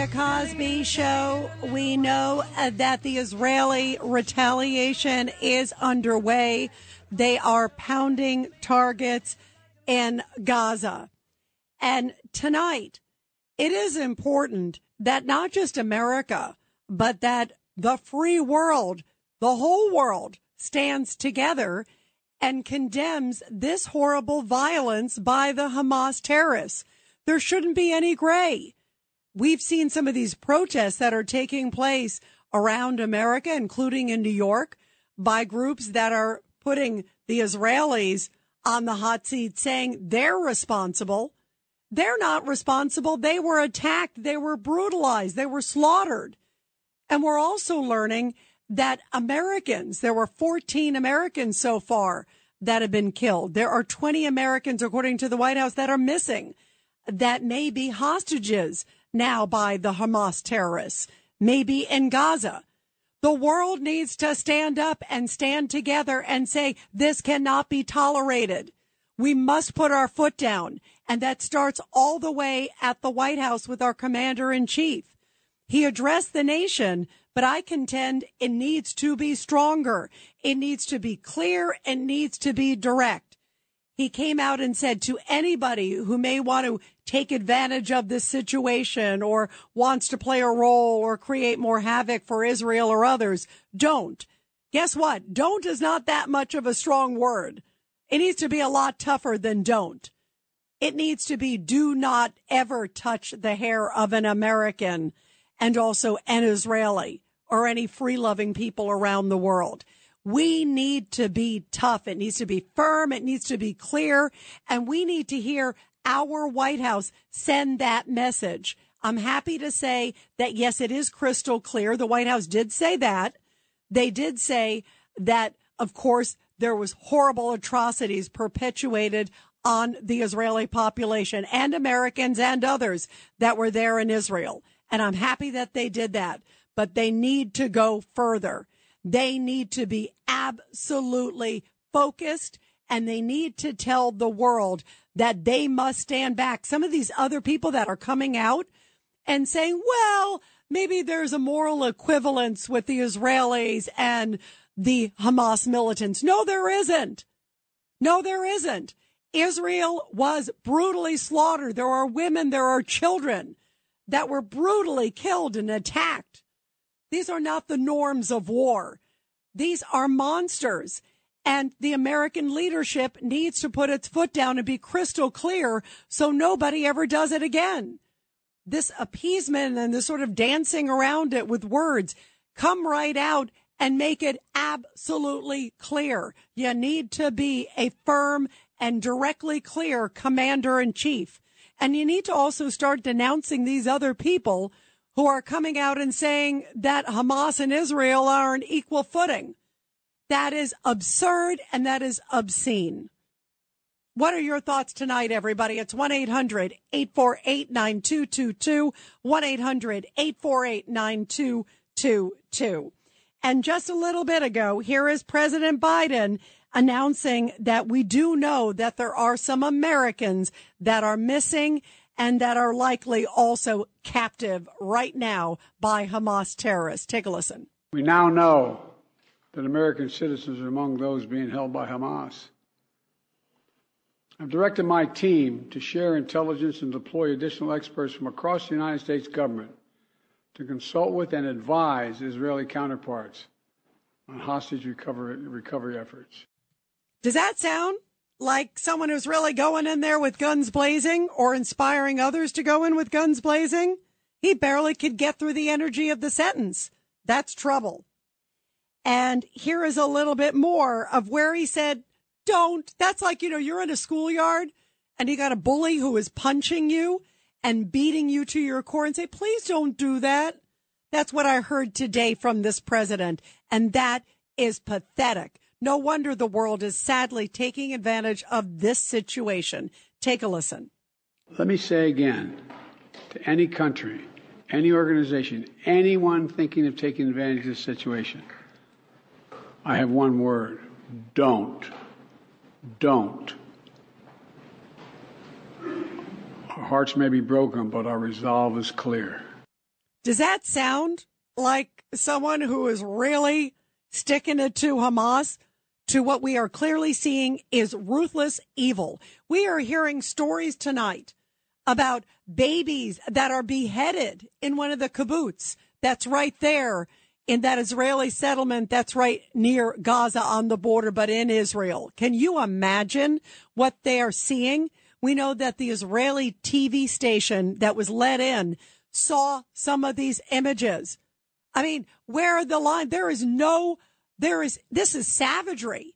the Cosby Show, we know uh, that the Israeli retaliation is underway. They are pounding targets in Gaza. And tonight, it is important that not just America, but that the free world, the whole world, stands together and condemns this horrible violence by the Hamas terrorists. There shouldn't be any gray. We've seen some of these protests that are taking place around America, including in New York, by groups that are putting the Israelis on the hot seat saying they're responsible. They're not responsible. They were attacked. They were brutalized. They were slaughtered. And we're also learning that Americans, there were 14 Americans so far that have been killed. There are 20 Americans, according to the White House, that are missing, that may be hostages now by the Hamas terrorists, maybe in Gaza. The world needs to stand up and stand together and say, this cannot be tolerated. We must put our foot down. And that starts all the way at the White House with our commander in chief. He addressed the nation, but I contend it needs to be stronger. It needs to be clear. and needs to be direct. He came out and said to anybody who may want to take advantage of this situation or wants to play a role or create more havoc for Israel or others, don't. Guess what? Don't is not that much of a strong word. It needs to be a lot tougher than don't. It needs to be do not ever touch the hair of an American and also an Israeli or any free loving people around the world. We need to be tough. It needs to be firm. It needs to be clear. And we need to hear our White House send that message. I'm happy to say that yes, it is crystal clear. The White House did say that. They did say that, of course, there was horrible atrocities perpetuated on the Israeli population and Americans and others that were there in Israel. And I'm happy that they did that, but they need to go further. They need to be absolutely focused and they need to tell the world that they must stand back. Some of these other people that are coming out and saying, well, maybe there's a moral equivalence with the Israelis and the Hamas militants. No, there isn't. No, there isn't. Israel was brutally slaughtered. There are women, there are children that were brutally killed and attacked. These are not the norms of war. These are monsters. And the American leadership needs to put its foot down and be crystal clear so nobody ever does it again. This appeasement and this sort of dancing around it with words come right out and make it absolutely clear. You need to be a firm and directly clear commander in chief. And you need to also start denouncing these other people who are coming out and saying that Hamas and Israel are on equal footing. That is absurd and that is obscene. What are your thoughts tonight, everybody? It's 1 800 848 9222. 1 800 848 9222. And just a little bit ago, here is President Biden announcing that we do know that there are some Americans that are missing and that are likely also captive right now by Hamas terrorists. Take a listen. We now know that American citizens are among those being held by Hamas. I've directed my team to share intelligence and deploy additional experts from across the United States government to consult with and advise Israeli counterparts on hostage recovery, recovery efforts. Does that sound like someone who's really going in there with guns blazing or inspiring others to go in with guns blazing? He barely could get through the energy of the sentence. That's trouble. And here is a little bit more of where he said, don't. That's like, you know, you're in a schoolyard and you got a bully who is punching you and beating you to your core and say, please don't do that. That's what I heard today from this president. And that is pathetic. No wonder the world is sadly taking advantage of this situation. Take a listen. Let me say again to any country, any organization, anyone thinking of taking advantage of this situation, I have one word don't. Don't. Our hearts may be broken, but our resolve is clear. Does that sound like someone who is really sticking it to Hamas? To what we are clearly seeing is ruthless evil. We are hearing stories tonight about babies that are beheaded in one of the kibbutz that's right there in that Israeli settlement that's right near Gaza on the border, but in Israel. Can you imagine what they are seeing? We know that the Israeli TV station that was let in saw some of these images. I mean, where the line? There is no, there is, this is savagery.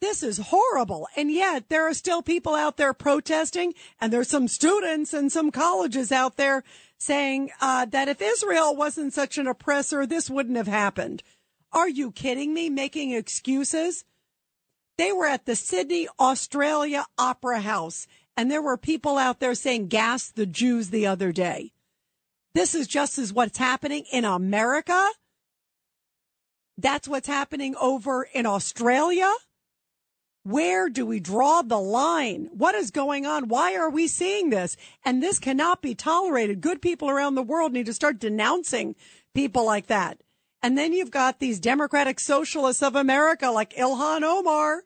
This is horrible. And yet there are still people out there protesting and there's some students and some colleges out there saying uh, that if Israel wasn't such an oppressor, this wouldn't have happened. Are you kidding me? Making excuses? They were at the Sydney, Australia Opera House and there were people out there saying gas the Jews the other day. This is just as what's happening in America. That's what's happening over in Australia. Where do we draw the line? What is going on? Why are we seeing this? And this cannot be tolerated. Good people around the world need to start denouncing people like that. And then you've got these Democratic Socialists of America like Ilhan Omar,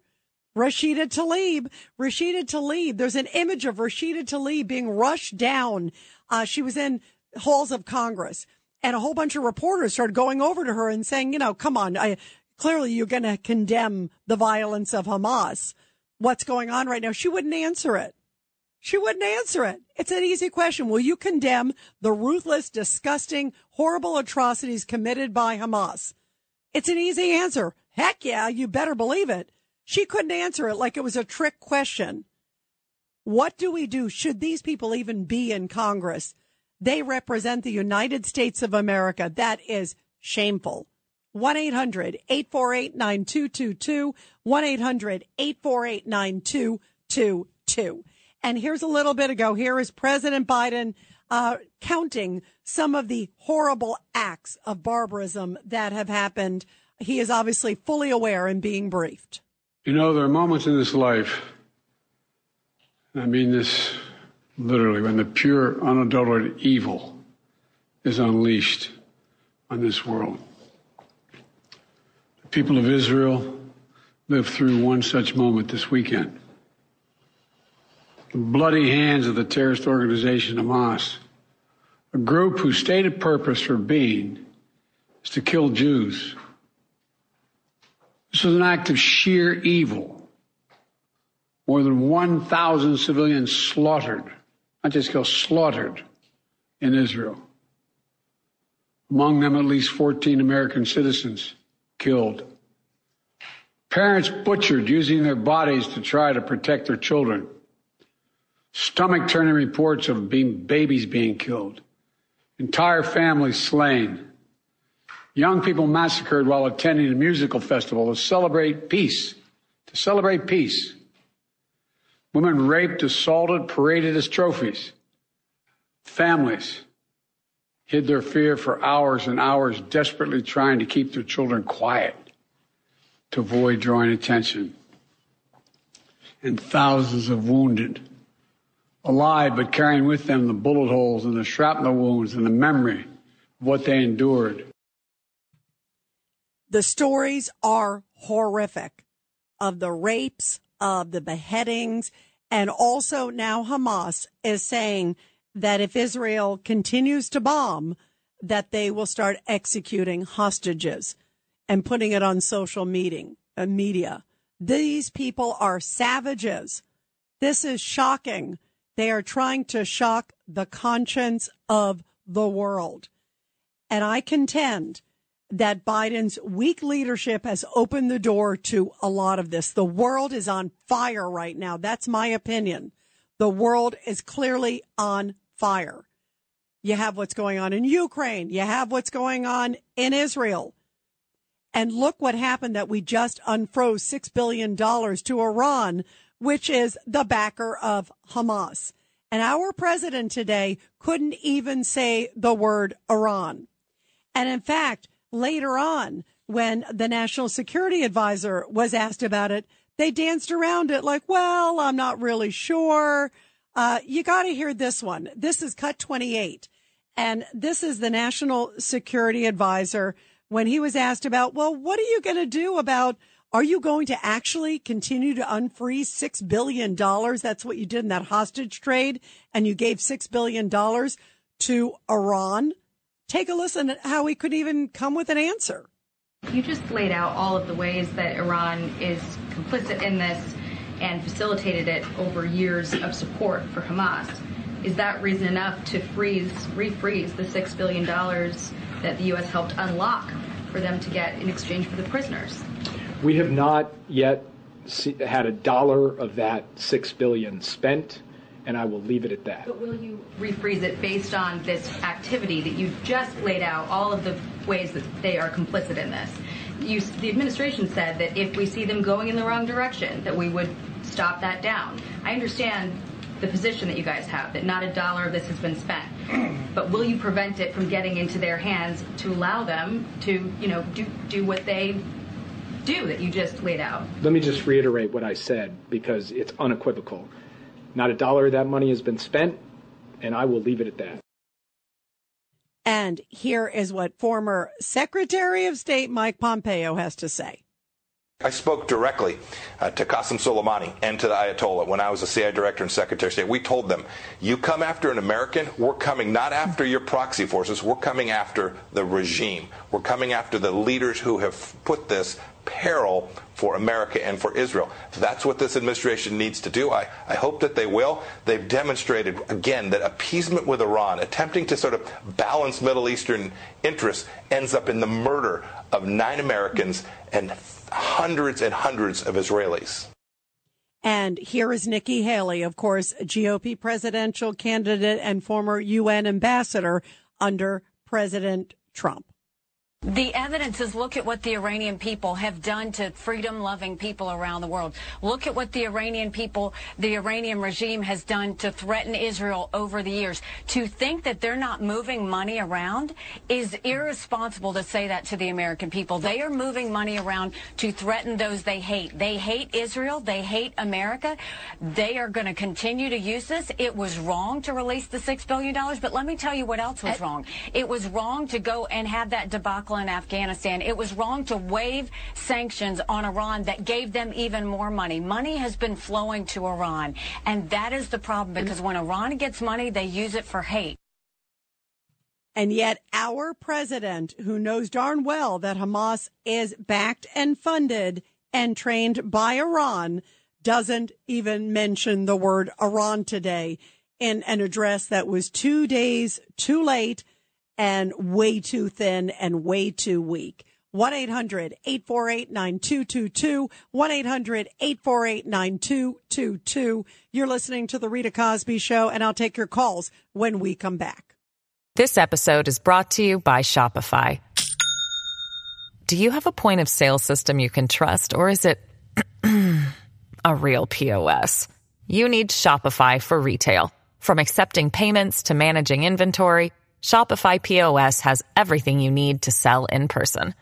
Rashida Tlaib. Rashida Tlaib, there's an image of Rashida Tlaib being rushed down. Uh, she was in halls of Congress. And a whole bunch of reporters started going over to her and saying, you know, come on, I, clearly you're going to condemn the violence of Hamas. What's going on right now? She wouldn't answer it. She wouldn't answer it. It's an easy question. Will you condemn the ruthless, disgusting, horrible atrocities committed by Hamas? It's an easy answer. Heck yeah, you better believe it. She couldn't answer it like it was a trick question. What do we do? Should these people even be in Congress? They represent the United States of America. That is shameful. 1-800-848-9222. 1-800-848-9222. And here's a little bit ago. Here is President Biden uh, counting some of the horrible acts of barbarism that have happened. He is obviously fully aware and being briefed. You know, there are moments in this life, I mean this literally, when the pure, unadulterated evil is unleashed on this world. The people of Israel lived through one such moment this weekend. The bloody hands of the terrorist organization Hamas, a group whose stated purpose for being is to kill Jews. This was an act of sheer evil. More than 1,000 civilians slaughtered not just killed, slaughtered in Israel. Among them, at least 14 American citizens killed. Parents butchered using their bodies to try to protect their children. Stomach turning reports of being, babies being killed. Entire families slain. Young people massacred while attending a musical festival to celebrate peace. To celebrate peace. Women raped, assaulted, paraded as trophies. Families hid their fear for hours and hours, desperately trying to keep their children quiet to avoid drawing attention. And thousands of wounded, alive but carrying with them the bullet holes and the shrapnel wounds and the memory of what they endured. The stories are horrific of the rapes, of the beheadings. And also now Hamas is saying that if Israel continues to bomb, that they will start executing hostages. and putting it on social meeting, uh, media. These people are savages. This is shocking. They are trying to shock the conscience of the world. And I contend that Biden's weak leadership has opened the door to a lot of this. The world is on fire right now. That's my opinion. The world is clearly on fire. You have what's going on in Ukraine. You have what's going on in Israel. And look what happened that we just unfroze $6 billion to Iran, which is the backer of Hamas. And our president today couldn't even say the word Iran. And in fact, later on, when the national security advisor was asked about it, they danced around it like, well, I'm not really sure. Uh, you got to hear this one. This is cut 28. And this is the national security advisor when he was asked about, well, what are you going to do about, are you going to actually continue to unfreeze $6 billion? That's what you did in that hostage trade. And you gave $6 billion to Iran. Take a listen at how he could even come with an answer. You just laid out all of the ways that Iran is complicit in this and facilitated it over years of support for Hamas. Is that reason enough to freeze, refreeze the $6 billion that the U.S. helped unlock for them to get in exchange for the prisoners? We have not yet had a dollar of that six billion spent, and I will leave it at that. But will you refreeze it based on this activity that you just laid out, all of the ways that they are complicit in this? You, the administration said that if we see them going in the wrong direction, that we would stop that down. I understand the position that you guys have, that not a dollar of this has been spent. But will you prevent it from getting into their hands to allow them to, you know, do, do what they do that you just laid out? Let me just reiterate what I said because it's unequivocal. Not a dollar of that money has been spent, and I will leave it at that. And here is what former Secretary of State Mike Pompeo has to say. I spoke directly uh, to Qasem Soleimani and to the Ayatollah when I was the CIA director and Secretary of State. We told them, you come after an American, we're coming not after your proxy forces, we're coming after the regime. We're coming after the leaders who have put this peril for America and for Israel. That's what this administration needs to do. I, I hope that they will. They've demonstrated, again, that appeasement with Iran, attempting to sort of balance Middle Eastern interests, ends up in the murder of nine Americans and hundreds and hundreds of Israelis. And here is Nikki Haley, of course, GOP presidential candidate and former UN ambassador under President Trump. The evidence is look at what the Iranian people have done to freedom loving people around the world. Look at what the Iranian people, the Iranian regime has done to threaten Israel over the years. To think that they're not moving money around is irresponsible to say that to the American people. They are moving money around to threaten those they hate. They hate Israel. They hate America. They are going to continue to use this. It was wrong to release the $6 billion, but let me tell you what else was wrong. It was wrong to go and have that debacle in Afghanistan. It was wrong to waive sanctions on Iran that gave them even more money. Money has been flowing to Iran, and that is the problem because when Iran gets money, they use it for hate. And yet, our president, who knows darn well that Hamas is backed and funded and trained by Iran, doesn't even mention the word Iran today in an address that was two days too late and way too thin and way too weak. 1 800 848 9222. 1 800 848 9222. You're listening to The Rita Cosby Show, and I'll take your calls when we come back. This episode is brought to you by Shopify. Do you have a point of sale system you can trust, or is it a real POS? You need Shopify for retail. From accepting payments to managing inventory, Shopify POS has everything you need to sell in person.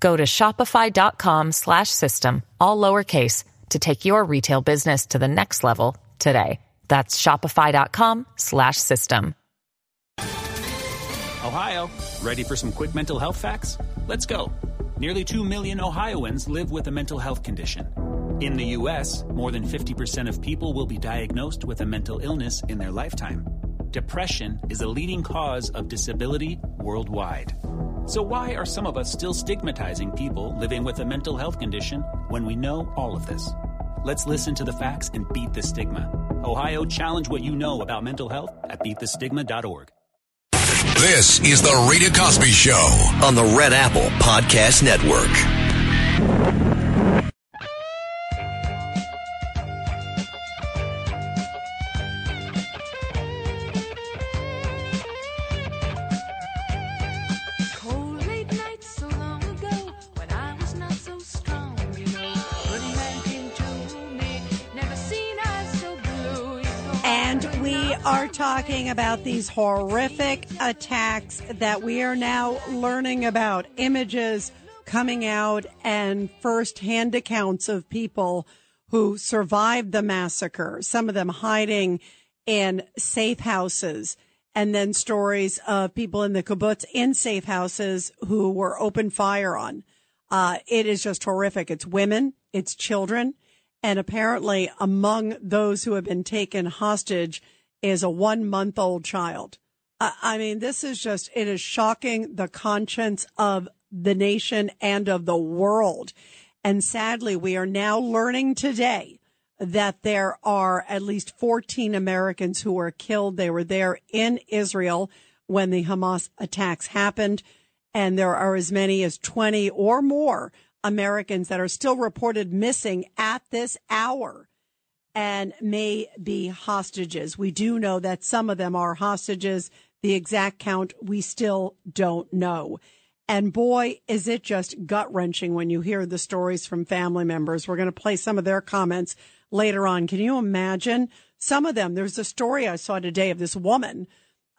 Go to shopify.com slash system, all lowercase, to take your retail business to the next level today. That's shopify.com slash system. Ohio, ready for some quick mental health facts? Let's go. Nearly 2 million Ohioans live with a mental health condition. In the U.S., more than 50% of people will be diagnosed with a mental illness in their lifetime. Depression is a leading cause of disability worldwide. So, why are some of us still stigmatizing people living with a mental health condition when we know all of this? Let's listen to the facts and beat the stigma. Ohio, challenge what you know about mental health at beatthestigma.org. This is the Rita Cosby Show. on the Red Apple Podcast Network. We are talking about these horrific attacks that we are now learning about. Images coming out and first-hand accounts of people who survived the massacre, some of them hiding in safe houses. And then stories of people in the kibbutz in safe houses who were open fire on. Uh, it is just horrific. It's women, it's children, and apparently among those who have been taken hostage is a one month old child. I, I mean, this is just, it is shocking the conscience of the nation and of the world. And sadly, we are now learning today that there are at least 14 Americans who were killed. They were there in Israel when the Hamas attacks happened. And there are as many as 20 or more Americans that are still reported missing at this hour and may be hostages. We do know that some of them are hostages. The exact count we still don't know. And boy, is it just gut wrenching when you hear the stories from family members. We're going to play some of their comments later on. Can you imagine some of them? There's a story I saw today of this woman,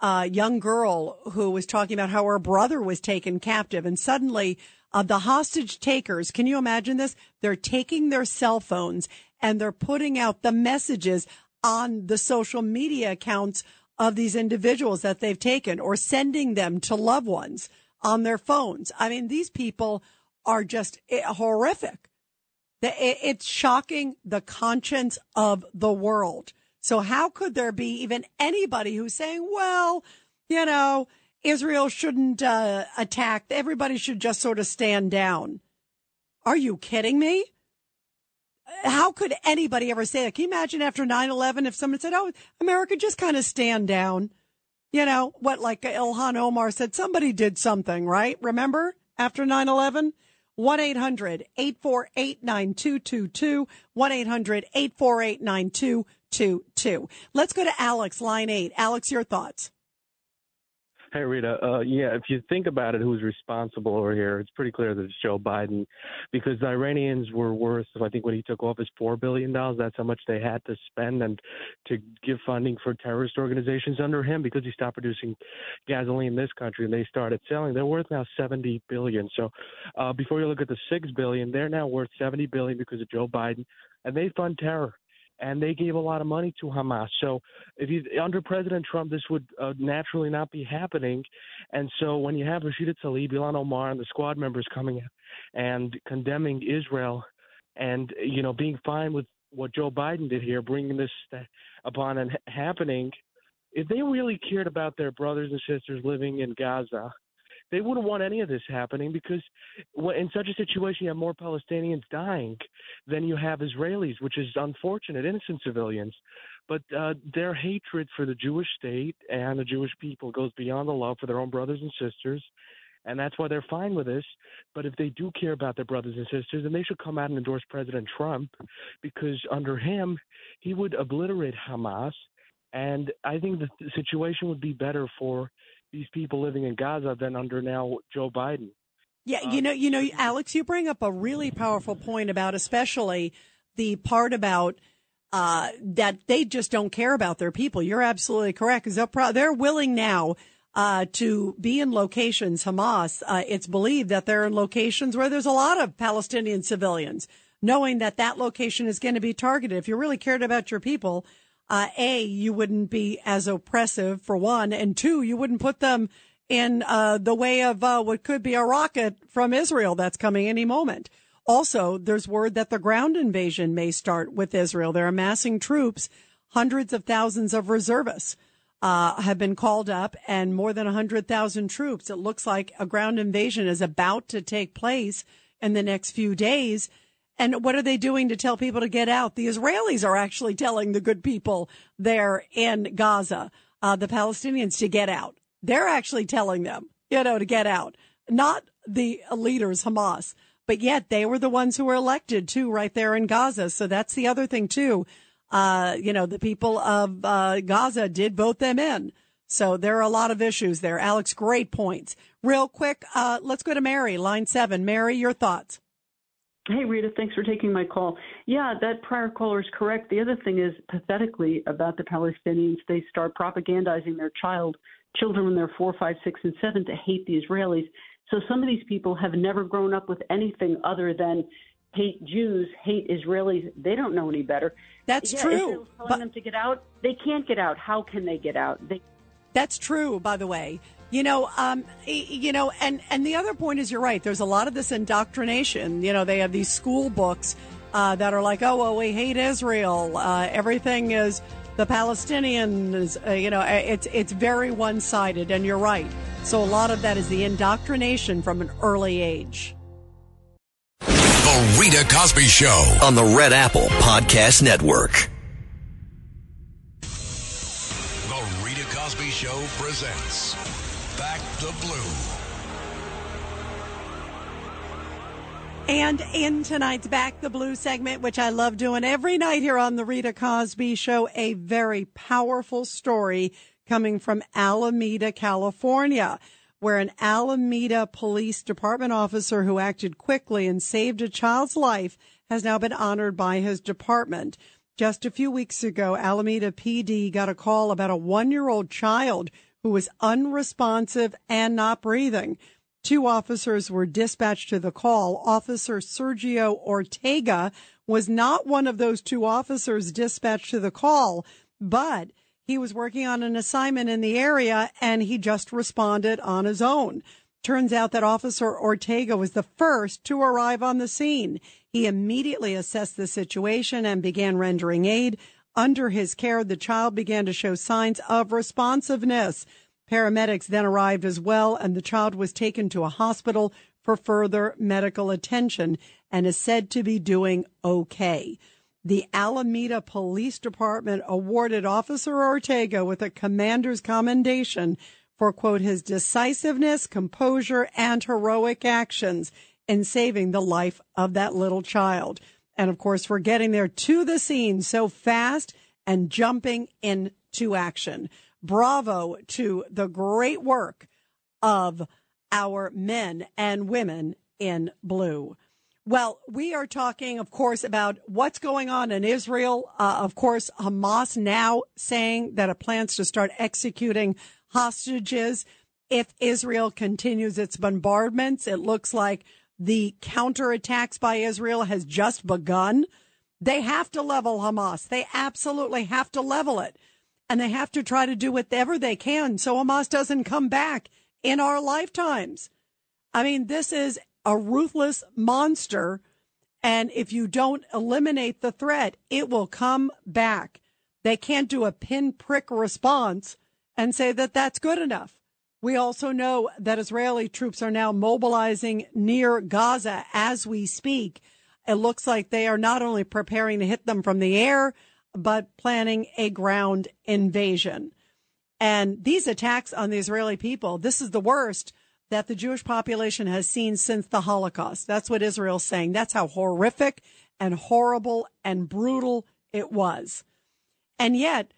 a young girl who was talking about how her brother was taken captive and suddenly uh, the hostage takers, can you imagine this? They're taking their cell phones and they're putting out the messages on the social media accounts of these individuals that they've taken or sending them to loved ones on their phones. I mean, these people are just eh, horrific. It's shocking the conscience of the world. So how could there be even anybody who's saying, well, you know, Israel shouldn't uh, attack. Everybody should just sort of stand down. Are you kidding me? How could anybody ever say that? Can you imagine after 9-11 if someone said, oh, America just kind of stand down? You know, what like Ilhan Omar said, somebody did something, right? Remember after 9-11? 1-800-848-9222, 1-800-848-9222. Let's go to Alex, line eight. Alex, your thoughts. Hey Rita, uh, yeah, if you think about it, who's responsible over here? It's pretty clear that it's Joe Biden, because the Iranians were worth, I think, when he took office, four billion dollars. That's how much they had to spend and to give funding for terrorist organizations under him, because he stopped producing gasoline in this country and they started selling. They're worth now seventy billion. So, uh, before you look at the six billion, they're now worth seventy billion because of Joe Biden, and they fund terror and they gave a lot of money to Hamas. So if you under President Trump, this would uh, naturally not be happening. And so when you have Rashida Tlaib, Ilhan Omar, and the squad members coming in and condemning Israel, and you know being fine with what Joe Biden did here, bringing this upon and happening, if they really cared about their brothers and sisters living in Gaza. They wouldn't want any of this happening because in such a situation, you have more Palestinians dying than you have Israelis, which is unfortunate, innocent civilians. But uh, their hatred for the Jewish state and the Jewish people goes beyond the love for their own brothers and sisters. And that's why they're fine with this. But if they do care about their brothers and sisters, then they should come out and endorse President Trump because under him, he would obliterate Hamas. And I think the the situation would be better for these people living in Gaza than under now Joe Biden. Yeah, you know, you know, Alex, you bring up a really powerful point about, especially the part about uh, that they just don't care about their people. You're absolutely correct because they're pro- they're willing now uh, to be in locations. Hamas, uh, it's believed that they're in locations where there's a lot of Palestinian civilians, knowing that that location is going to be targeted. If you really cared about your people, uh, a you wouldn't be as oppressive for one, and two, you wouldn't put them in uh, the way of uh, what could be a rocket from Israel that's coming any moment. Also, there's word that the ground invasion may start with Israel. They're amassing troops, hundreds of thousands of reservists. uh, have been called up, and more than 100,000 troops. It looks like a ground invasion is about to take place in the next few days. And what are they doing to tell people to get out? The Israelis are actually telling the good people there in Gaza, uh, the Palestinians, to get out. They're actually telling them, you know, to get out, not the leaders, Hamas. But yet they were the ones who were elected too, right there in Gaza. So that's the other thing too. Uh, you know, the people of uh, Gaza did vote them in. So there are a lot of issues there. Alex, great points. Real quick, uh, let's go to Mary, line seven. Mary, your thoughts. Hey, Rita, thanks for taking my call. Yeah, that prior caller is correct. The other thing is, pathetically, about the Palestinians, they start propagandizing their child, children when they're four, five, six, and seven, to hate the Israelis. So some of these people have never grown up with anything other than hate Jews, hate Israelis. They don't know any better. That's yeah, true. Telling but- them to get out. They can't get out. How can they get out? They That's true, by the way. You know, um, you know, and and the other point is, you're right. There's a lot of this indoctrination. You know, they have these school books uh, that are like, oh well, we hate Israel. Uh, everything is the Palestinians. Uh, you know, it's it's very one sided, and you're right. So a lot of that is the indoctrination from an early age. The Rita Cosby Show. on the Red Apple Podcast Network. The Rita Cosby Show presents Back the Blue. And in tonight's Back the Blue segment, which I love doing every night here on the Rita Cosby Show, a very powerful story coming from Alameda, California, where an Alameda Police Department officer who acted quickly and saved a child's life has now been honored by his department. Just a few weeks ago, Alameda PD got a call about a one year old child who was unresponsive and not breathing. Two officers were dispatched to the call. Officer Sergio Ortega was not one of those two officers dispatched to the call, but he was working on an assignment in the area and he just responded on his own. Turns out that Officer Ortega was the first to arrive on the scene. He immediately assessed the situation and began rendering aid. Under his care, the child began to show signs of responsiveness. Paramedics then arrived as well, and the child was taken to a hospital for further medical attention and is said to be doing okay. The Alameda Police Department awarded Officer Ortega with a commander's commendation for, quote, his decisiveness, composure, and heroic actions in saving the life of that little child. And of course, we're getting there to the scene so fast and jumping into action. Bravo to the great work of our men and women in blue. Well, we are talking, of course, about what's going on in Israel. Uh, of course, Hamas now saying that it plans to start executing hostages if Israel continues its bombardments. It looks like the counterattacks by Israel has just begun. They have to level Hamas. They absolutely have to level it. And they have to try to do whatever they can so Hamas doesn't come back in our lifetimes. I mean, this is a ruthless monster. And if you don't eliminate the threat, it will come back. They can't do a pinprick response and say that that's good enough. We also know that Israeli troops are now mobilizing near Gaza as we speak. It looks like they are not only preparing to hit them from the air, but planning a ground invasion. And these attacks on the Israeli people, this is the worst that the Jewish population has seen since the Holocaust. That's what Israel's saying. That's how horrific and horrible and brutal it was. And yet,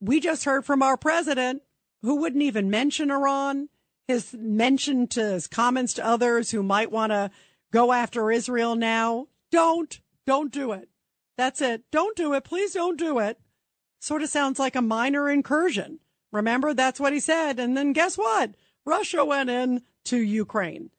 we just heard from our president who wouldn't even mention Iran, his mention to his comments to others who might want to go after Israel now. Don't, don't do it. That's it. Don't do it. Please don't do it. Sort of sounds like a minor incursion. Remember, that's what he said. And then guess what? Russia went in to Ukraine.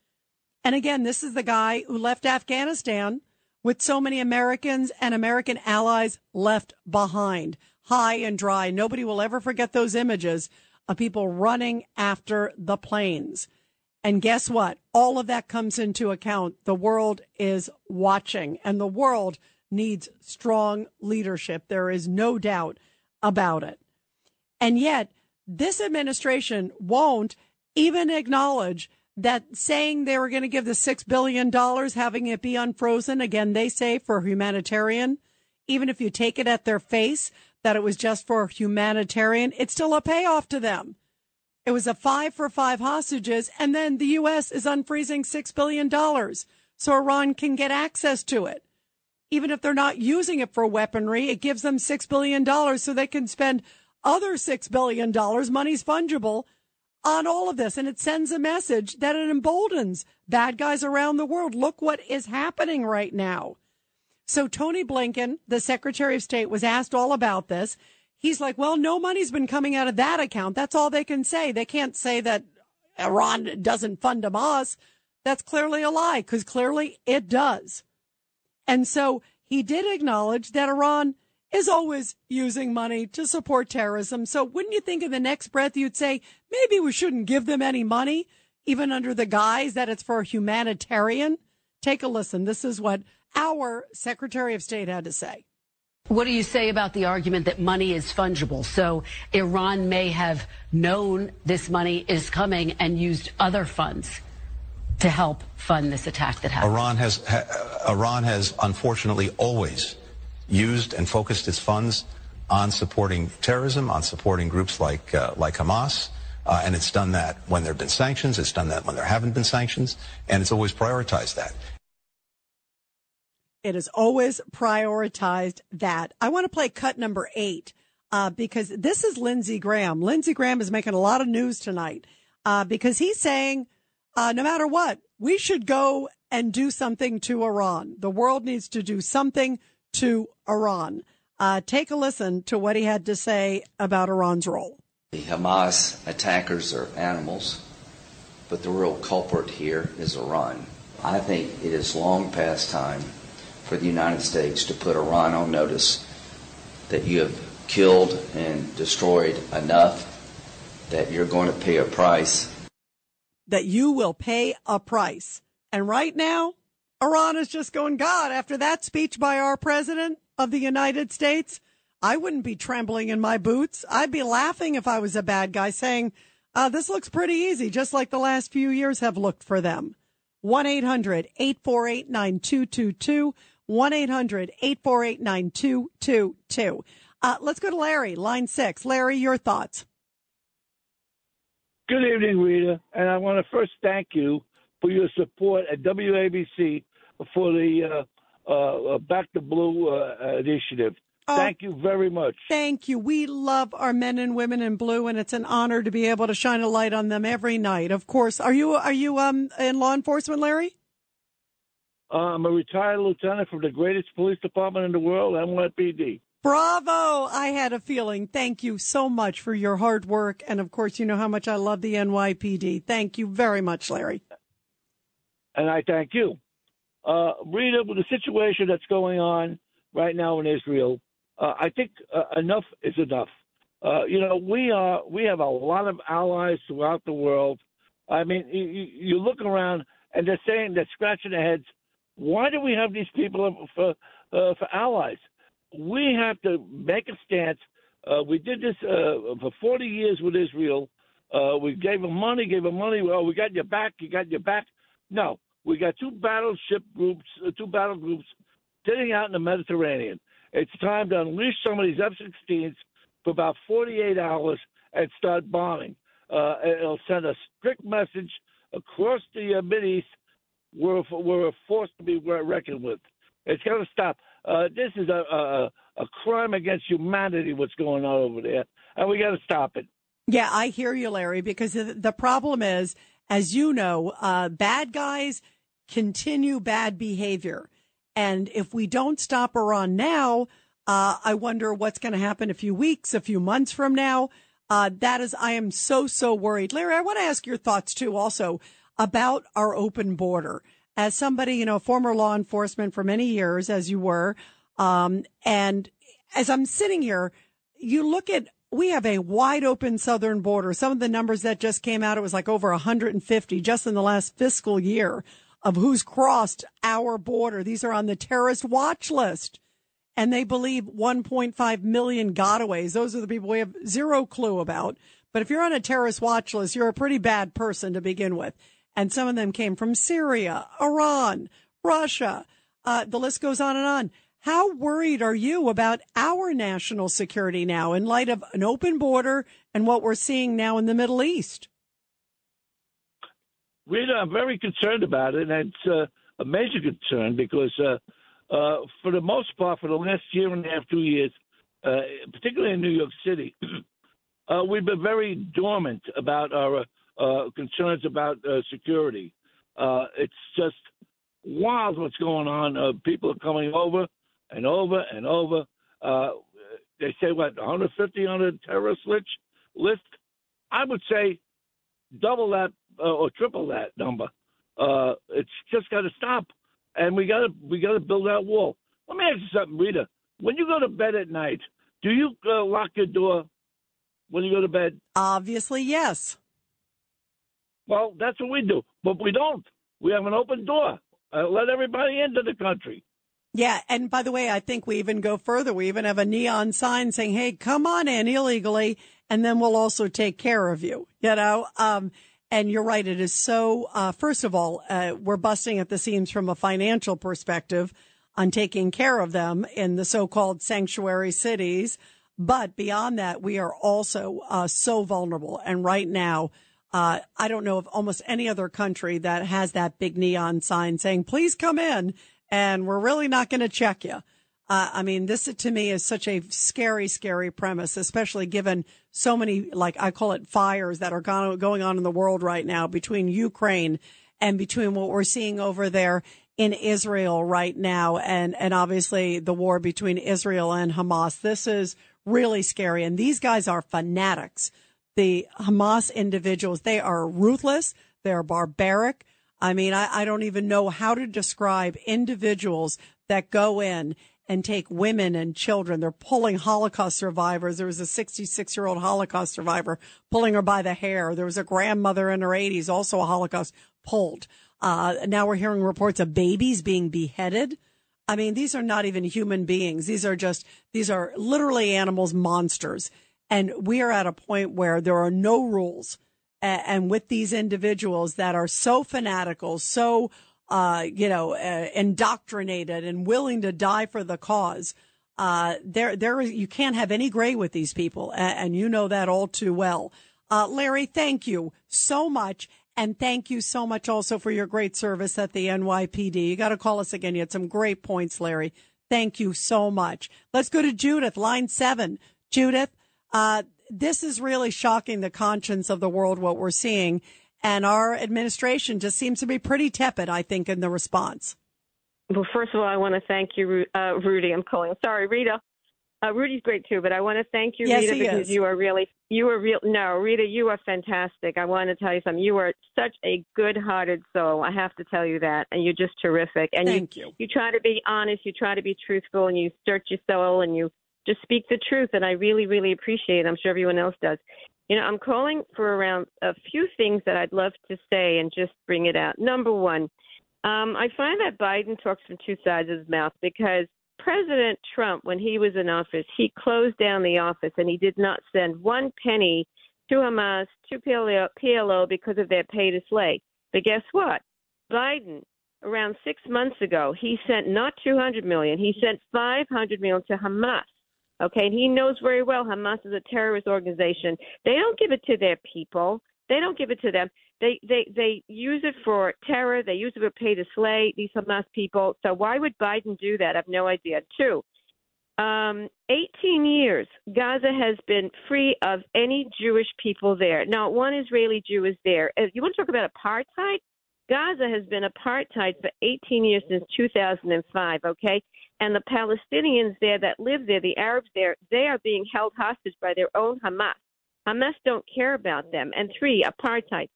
And again, this is the guy who left Afghanistan with so many Americans and American allies left behind, high and dry. Nobody will ever forget those images of people running after the planes. And guess what? All of that comes into account. The world is watching and the world needs strong leadership. There is no doubt about it. And yet this administration won't even acknowledge that saying they were going to give the $6 billion, having it be unfrozen, again, they say for humanitarian, even if you take it at their face that it was just for humanitarian, it's still a payoff to them. It was a five for five hostages, and then the U.S. is unfreezing $6 billion so Iran can get access to it. Even if they're not using it for weaponry, it gives them $6 billion so they can spend other $6 billion. Money's fungible on all of this. And it sends a message that it emboldens bad guys around the world. Look what is happening right now. So Tony Blinken, the Secretary of State, was asked all about this. He's like, well, no money's been coming out of that account. That's all they can say. They can't say that Iran doesn't fund Hamas. That's clearly a lie because clearly it does. And so he did acknowledge that Iran is always using money to support terrorism. So wouldn't you think in the next breath you'd say, maybe we shouldn't give them any money, even under the guise that it's for humanitarian? Take a listen. This is what our Secretary of State had to say. What do you say about the argument that money is fungible? So Iran may have known this money is coming and used other funds to help fund this attack that happened. Iran has ha, Iran has unfortunately always used and focused its funds on supporting terrorism, on supporting groups like uh, like Hamas. Uh, and it's done that when there have been sanctions. It's done that when there haven't been sanctions, and it's always prioritized that. It has always prioritized that. I want to play cut number eight uh, because this is Lindsey Graham. Lindsey Graham is making a lot of news tonight uh, because he's saying, uh, no matter what, we should go and do something to Iran. The world needs to do something to Iran. Uh, take a listen to what he had to say about Iran's role. The Hamas attackers are animals, but the real culprit here is Iran. I think it is long past time for the United States to put Iran on notice that you have killed and destroyed enough that you're going to pay a price. That you will pay a price. And right now, Iran is just going, God, after that speech by our president of the United States, I wouldn't be trembling in my boots. I'd be laughing if I was a bad guy saying, uh, this looks pretty easy, just like the last few years have looked for them. 1 800 848 9222. 1 800 848 9222. Uh, let's go to Larry, line six. Larry, your thoughts. Good evening, Rita. And I want to first thank you for your support at WABC for the uh, uh, Back to Blue uh, initiative. Oh, Thank you very much. Thank you. We love our men and women in blue, and it's an honor to be able to shine a light on them every night. Of course, are you are you um in law enforcement, Larry? Uh, I'm a retired lieutenant from the greatest police department in the world, NYPD. Bravo! I had a feeling. Thank you so much for your hard work, and of course, you know how much I love the NYPD. Thank you very much, Larry. And I thank you. Uh, Rita, with the situation that's going on right now in Israel, uh, I think uh, enough is enough. Uh, you know, we are we have a lot of allies throughout the world. I mean, you, you look around and they're saying they're scratching their heads. Why do we have these people for uh, for allies? We have to make a stance. Uh, we did this uh, for 40 years with Israel. Uh, we gave them money, gave them money. Well, we got your back. You got your back. No, we got two battleship groups, uh, two battle groups sitting out in the Mediterranean. It's time to unleash some of these F-16s for about 48 hours and start bombing. Uh, it'll send a strict message across the uh, East. We're we're a force to be reckoned with. It's got to stop. Uh, this is a, a a crime against humanity. What's going on over there, and we got to stop it. Yeah, I hear you, Larry. Because the problem is, as you know, uh, bad guys continue bad behavior. And if we don't stop Iran now, uh, I wonder what's going to happen a few weeks, a few months from now. Uh, that is, I am so, so worried. Larry, I want to ask your thoughts too also about our open border. As somebody, you know, former law enforcement for many years, as you were, um, and as I'm sitting here, you look at we have a wide open southern border. Some of the numbers that just came out, it was like over 150 just in the last fiscal year of who's crossed our border. These are on the terrorist watch list. And they believe 1.5 million gotaways. Those are the people we have zero clue about. But if you're on a terrorist watch list, you're a pretty bad person to begin with. And some of them came from Syria, Iran, Russia. Uh, the list goes on and on. How worried are you about our national security now in light of an open border and what we're seeing now in the Middle East? Rita, I'm very concerned about it, and it's uh, a major concern because, uh, uh, for the most part, for the last year and a half, two years, uh, particularly in New York City, uh, we've been very dormant about our uh, concerns about uh, security. Uh, it's just wild what's going on. Uh, people are coming over and over and over. Uh, they say what 150 on a terrorist list. List. I would say double that uh, or triple that number. Uh, it's just got to stop, and we got to we got to build that wall. Let me ask you something, Rita. When you go to bed at night, do you uh, lock your door when you go to bed? Obviously, yes. Well, that's what we do, but we don't. We have an open door. Uh, let everybody into the country. Yeah, and by the way, I think we even go further. We even have a neon sign saying, "Hey, come on in illegally, and then we'll also take care of you." You know, um, and you're right. It is so. Uh, first of all, uh, we're busting at the seams from a financial perspective on taking care of them in the so-called sanctuary cities. But beyond that, we are also uh, so vulnerable. And right now, uh, I don't know of almost any other country that has that big neon sign saying, please come in and we're really not going to check you. Uh, I mean, this to me is such a scary, scary premise, especially given so many, like I call it fires that are going on in the world right now between Ukraine and between what we're seeing over there in Israel right now. And, and obviously the war between Israel and Hamas. This is really scary. And these guys are fanatics. The Hamas individuals, they are ruthless. They're barbaric. I mean, I, I don't even know how to describe individuals that go in and take women and children. They're pulling Holocaust survivors. There was a 66 year old Holocaust survivor pulling her by the hair. There was a grandmother in her 80s, also a Holocaust, pulled. Uh, now we're hearing reports of babies being beheaded. I mean, these are not even human beings. These are just, these are literally animals, monsters. And we are at a point where there are no rules. And with these individuals that are so fanatical, so, uh, you know, uh, indoctrinated and willing to die for the cause, uh, there, there, you can't have any gray with these people. And you know that all too well. Uh, Larry, thank you so much. And thank you so much also for your great service at the NYPD. You got to call us again. You had some great points, Larry. Thank you so much. Let's go to Judith, line seven. Judith, uh, this is really shocking the conscience of the world, what we're seeing. And our administration just seems to be pretty tepid, I think, in the response. Well, first of all, I want to thank you, uh, Rudy. I'm calling. Sorry, Rita. Uh, Rudy's great too, but I want to thank you, yes, Rita, because is. you are really, you are real. No, Rita, you are fantastic. I want to tell you something. You are such a good-hearted soul. I have to tell you that, and you're just terrific. And Thank you, you. you try to be honest. You try to be truthful, and you search your soul, and you just speak the truth. And I really, really appreciate. it. I'm sure everyone else does. You know, I'm calling for around a few things that I'd love to say and just bring it out. Number one, um, I find that Biden talks from two sides of his mouth because President Trump, when he was in office, he closed down the office and he did not send one penny to Hamas, to PLO, PLO because of their pay to slay. But guess what? Biden, around six months ago, he sent not 200 million, he sent 500 million to Hamas. Okay, and he knows very well Hamas is a terrorist organization. They don't give it to their people. They don't give it to them. They they they use it for terror. They use it to pay to slay these Hamas people. So why would Biden do that? I have no idea. Two, um, 18 years, Gaza has been free of any Jewish people there. Not one Israeli Jew is there. If you want to talk about apartheid? Gaza has been apartheid for 18 years since 2005, okay? And the Palestinians there that live there, the Arabs there, they are being held hostage by their own Hamas. Hamas don't care about them. And three, apartheid.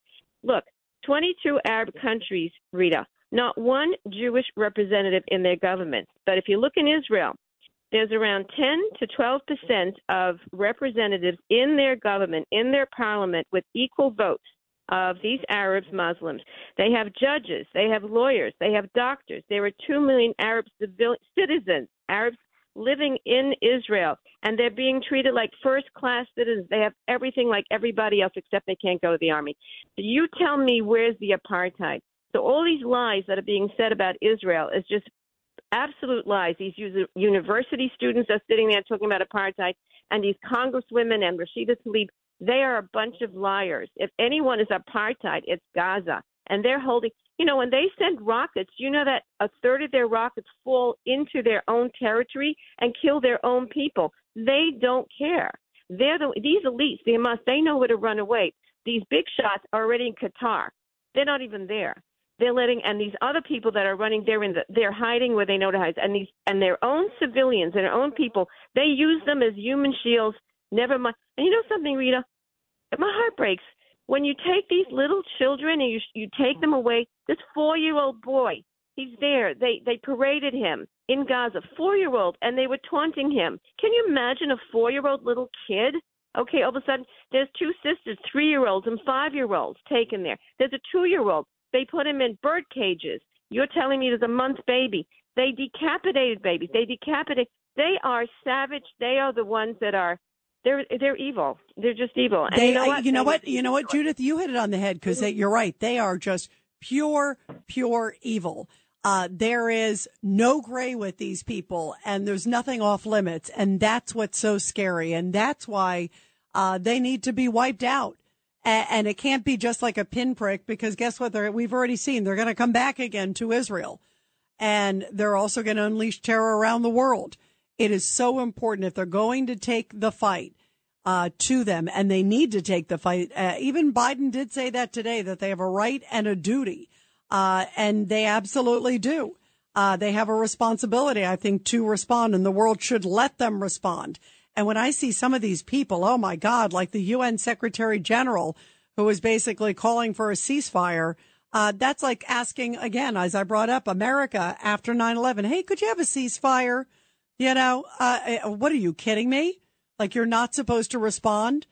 Look, 22 Arab countries, Rita, not one Jewish representative in their government. But if you look in Israel, there's around 10 to 12 percent of representatives in their government, in their parliament, with equal votes of these Arabs, Muslims. They have judges, they have lawyers, they have doctors. There are 2 million Arab civil- citizens, Arabs living in Israel, and they're being treated like first class citizens. They have everything like everybody else, except they can't go to the army. You tell me where's the apartheid? So all these lies that are being said about Israel is just absolute lies. These university students are sitting there talking about apartheid, and these congresswomen and Rashida Tlaib, they are a bunch of liars. If anyone is apartheid, it's Gaza. And they're holding, you know, when they send rockets, you know that a third of their rockets fall into their own territory and kill their own people. They don't care. They're the, these elites, they must, they know where to run away. These big shots are already in Qatar. They're not even there. They're letting, and these other people that are running, they're in the, they're hiding where they know to hide. And these, and their own civilians and their own people, they use them as human shields. Never mind. And you know something, Rita? My heart breaks when you take these little children and you you take them away. This four-year-old boy, he's there. They they paraded him in Gaza, four-year-old, and they were taunting him. Can you imagine a four-year-old little kid? Okay, all of a sudden there's two sisters, three-year-olds and five-year-olds taken there. There's a two-year-old. They put him in bird cages. You're telling me there's a month baby. They decapitated babies. They decapitate. They are savage. They are the ones that are. They're they're evil. They're just evil. And They, you know what? you know what, you know what, Judith, you hit it on the head because you're right. They are just pure, pure evil. Uh, there is no gray with these people and there's nothing off limits. And that's what's so scary. And that's why, uh, they need to be wiped out. A- and it can't be just like a pinprick because guess what? They're, we've already seen they're going to come back again to Israel and they're also going to unleash terror around the world. It is so important if they're going to take the fight uh, to them, and they need to take the fight. Uh, even Biden did say that today that they have a right and a duty, uh, and they absolutely do. Uh, they have a responsibility, I think, to respond, and the world should let them respond. And when I see some of these people, oh my God, like the UN Secretary General, who is basically calling for a ceasefire, uh, that's like asking again, as I brought up, America after 9-11, hey, could you have a ceasefire? You know, uh, what are you kidding me? Like you're not supposed to respond.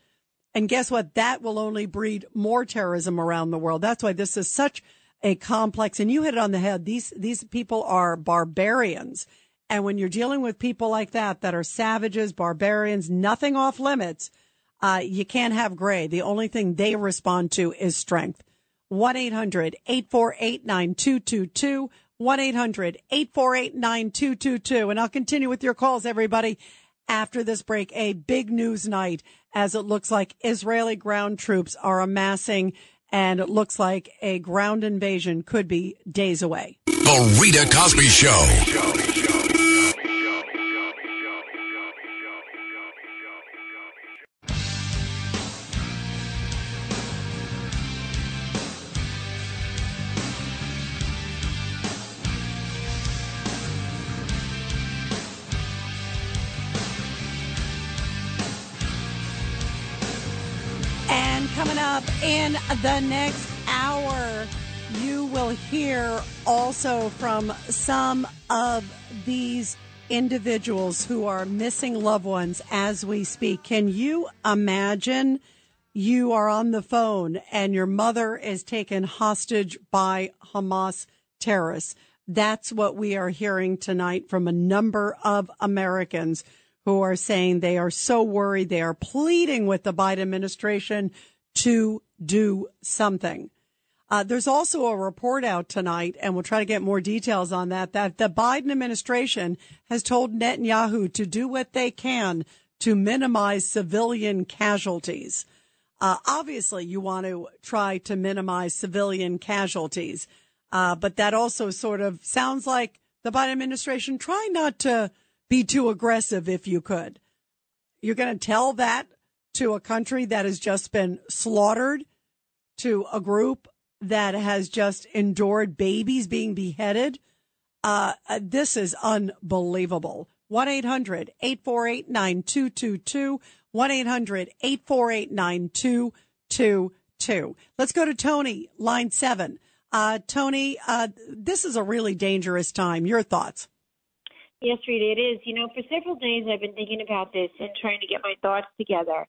And guess what? That will only breed more terrorism around the world. That's why this is such a complex, and you hit it on the head. These, these people are barbarians. And when you're dealing with people like that, that are savages, barbarians, nothing off limits, uh, you can't have gray. The only thing they respond to is strength. 1-800-848-9222. 1-800-848-9222. And I'll continue with your calls, everybody, after this break. A big news night as it looks like Israeli ground troops are amassing and it looks like a ground invasion could be days away. The Rita Cosby Show. In the next hour, you will hear also from some of these individuals who are missing loved ones as we speak. Can you imagine you are on the phone and your mother is taken hostage by Hamas terrorists? That's what we are hearing tonight from a number of Americans who are saying they are so worried. They are pleading with the Biden administration to do something. Uh, there's also a report out tonight, and we'll try to get more details on that, that the Biden administration has told Netanyahu to do what they can to minimize civilian casualties. Uh, obviously, you want to try to minimize civilian casualties, uh, but that also sort of sounds like the Biden administration try not to be too aggressive if you could. You're going to tell that to a country that has just been slaughtered, to a group that has just endured babies being beheaded. Uh, this is unbelievable. 1 800 848 9222. 1 800 848 9222. Let's go to Tony, line seven. Uh, Tony, uh, this is a really dangerous time. Your thoughts? Yes, Rita, it is. You know, for several days I've been thinking about this and trying to get my thoughts together.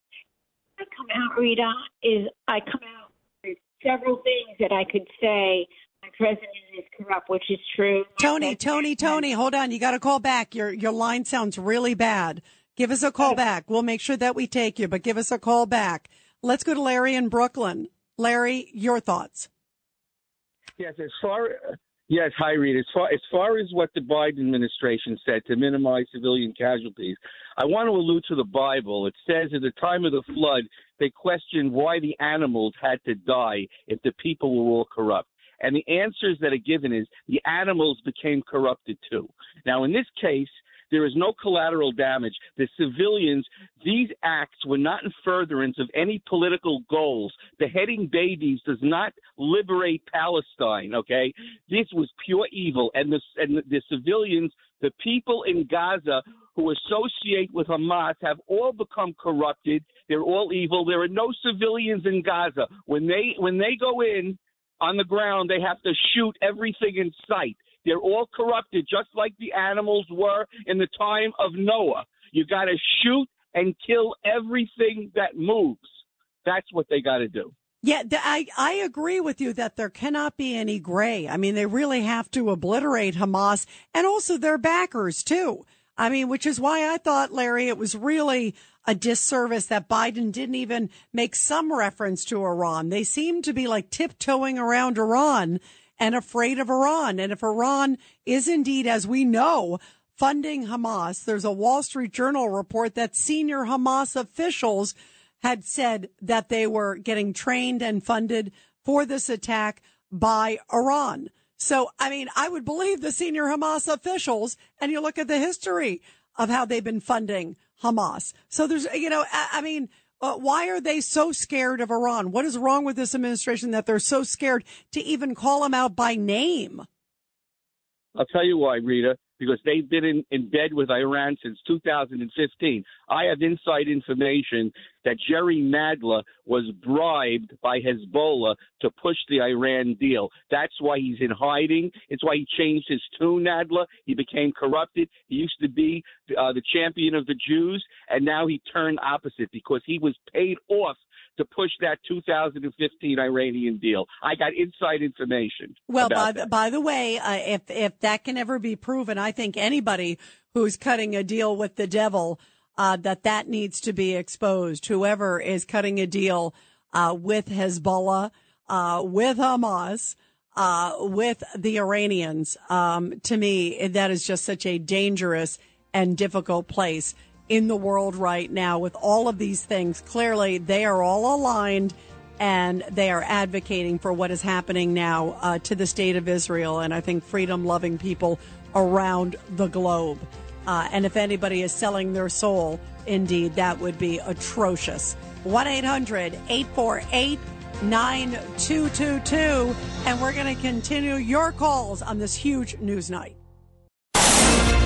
I come out, Rita, is I come out several things that I could say my president is corrupt, which is true. Tony, Tony, Tony, hold on. You got to call back. Your your line sounds really bad. Give us a call back. We'll make sure that we take you, but give us a call back. Let's go to Larry in Brooklyn. Larry, your thoughts. Yes, as far yes, hi Reed. As far as far as what the Biden administration said to minimize civilian casualties, I want to allude to the Bible. It says at the time of the flood, they questioned why the animals had to die if the people were all corrupt. And the answers that are given is the animals became corrupted too. Now, in this case, there is no collateral damage. The civilians, these acts were not in furtherance of any political goals. Beheading babies does not liberate Palestine, okay? This was pure evil. And the, and the, the civilians, the people in Gaza who associate with Hamas have all become corrupted. They're all evil. There are no civilians in Gaza. When they when they go in on the ground, they have to shoot everything in sight. They're all corrupted, just like the animals were in the time of Noah. You got to shoot and kill everything that moves. That's what they got to do. Yeah, I, I agree with you that there cannot be any gray. I mean, they really have to obliterate Hamas and also their backers too. I mean, which is why I thought, Larry, it was really a disservice that Biden didn't even make some reference to Iran. They seem to be like tiptoeing around Iran and afraid of Iran. And if Iran is indeed, as we know, funding Hamas, there's a Wall Street Journal report that senior Hamas officials had said that they were getting trained and funded for this attack by Iran. So, I mean, I would believe the senior Hamas officials, and you look at the history of how they've been funding Hamas. So there's, you know, I, I mean, uh, why are they so scared of Iran? What is wrong with this administration that they're so scared to even call them out by name? I'll tell you why, Rita, because they've been in, in bed with Iran since 2015. I have inside information that Jerry Nadler was bribed by Hezbollah to push the Iran deal. That's why he's in hiding. It's why he changed his tune, Nadler. He became corrupted. He used to be uh, the champion of the Jews, and now he turned opposite because he was paid off to push that 2015 Iranian deal. I got inside information. Well, about by that. the, by the way, uh, if if that can ever be proven, I think anybody who's cutting a deal with the devil, uh, that that needs to be exposed. Whoever is cutting a deal uh, with Hezbollah, uh, with Hamas, uh, with the Iranians, um, to me, that is just such a dangerous and difficult place in the world right now with all of these things. Clearly, they are all aligned and they are advocating for what is happening now uh, to the state of Israel and I think freedom loving people around the globe. Uh, and if anybody is selling their soul, indeed, that would be atrocious. 1 800 848 9222. And we're going to continue your calls on this huge news night.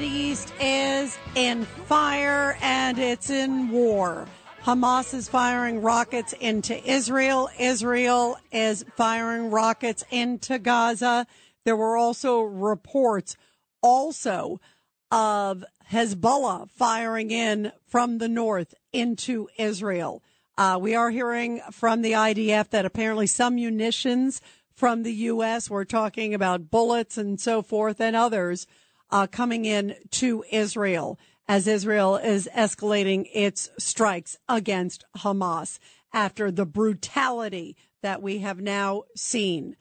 East is in fire and it's in war. Hamas is firing rockets into Israel. Israel is firing rockets into Gaza. There were also reports also of Hezbollah firing in from the north into Israel. Uh, we are hearing from the IDF that apparently some munitions from the U.S. We're talking about bullets and so forth and others uh, coming in to Israel as Israel is escalating its strikes against Hamas after the brutality that we have now seen.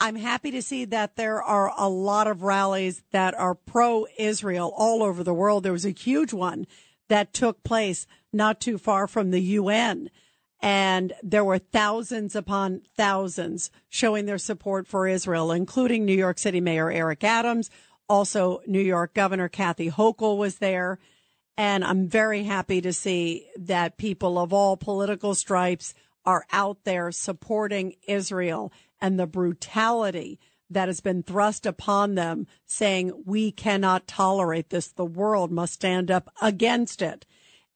I'm happy to see that there are a lot of rallies that are pro Israel all over the world. There was a huge one that took place not too far from the UN. And there were thousands upon thousands showing their support for Israel, including New York City Mayor Eric Adams. Also, New York Governor Kathy Hochul was there. And I'm very happy to see that people of all political stripes are out there supporting Israel and the brutality that has been thrust upon them, saying, We cannot tolerate this. The world must stand up against it.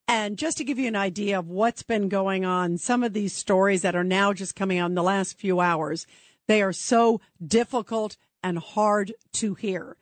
And just to give you an idea of what's been going on, some of these stories that are now just coming out in the last few hours, they are so difficult and hard to hear.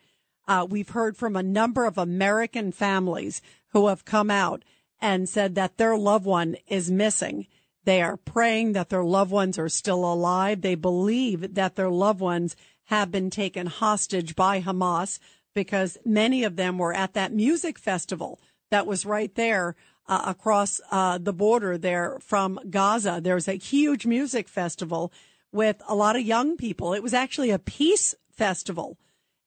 Uh, we've heard from a number of American families who have come out and said that their loved one is missing. They are praying that their loved ones are still alive. They believe that their loved ones have been taken hostage by Hamas because many of them were at that music festival that was right there uh, across uh, the border there from Gaza. There's a huge music festival with a lot of young people. It was actually a peace festival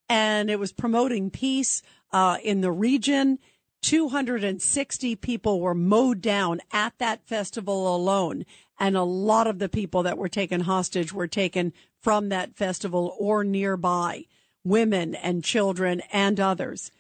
and it was promoting peace uh, in the region. 260 people were mowed down at that festival alone. And a lot of the people that were taken hostage were taken from that festival or nearby, women and children and others.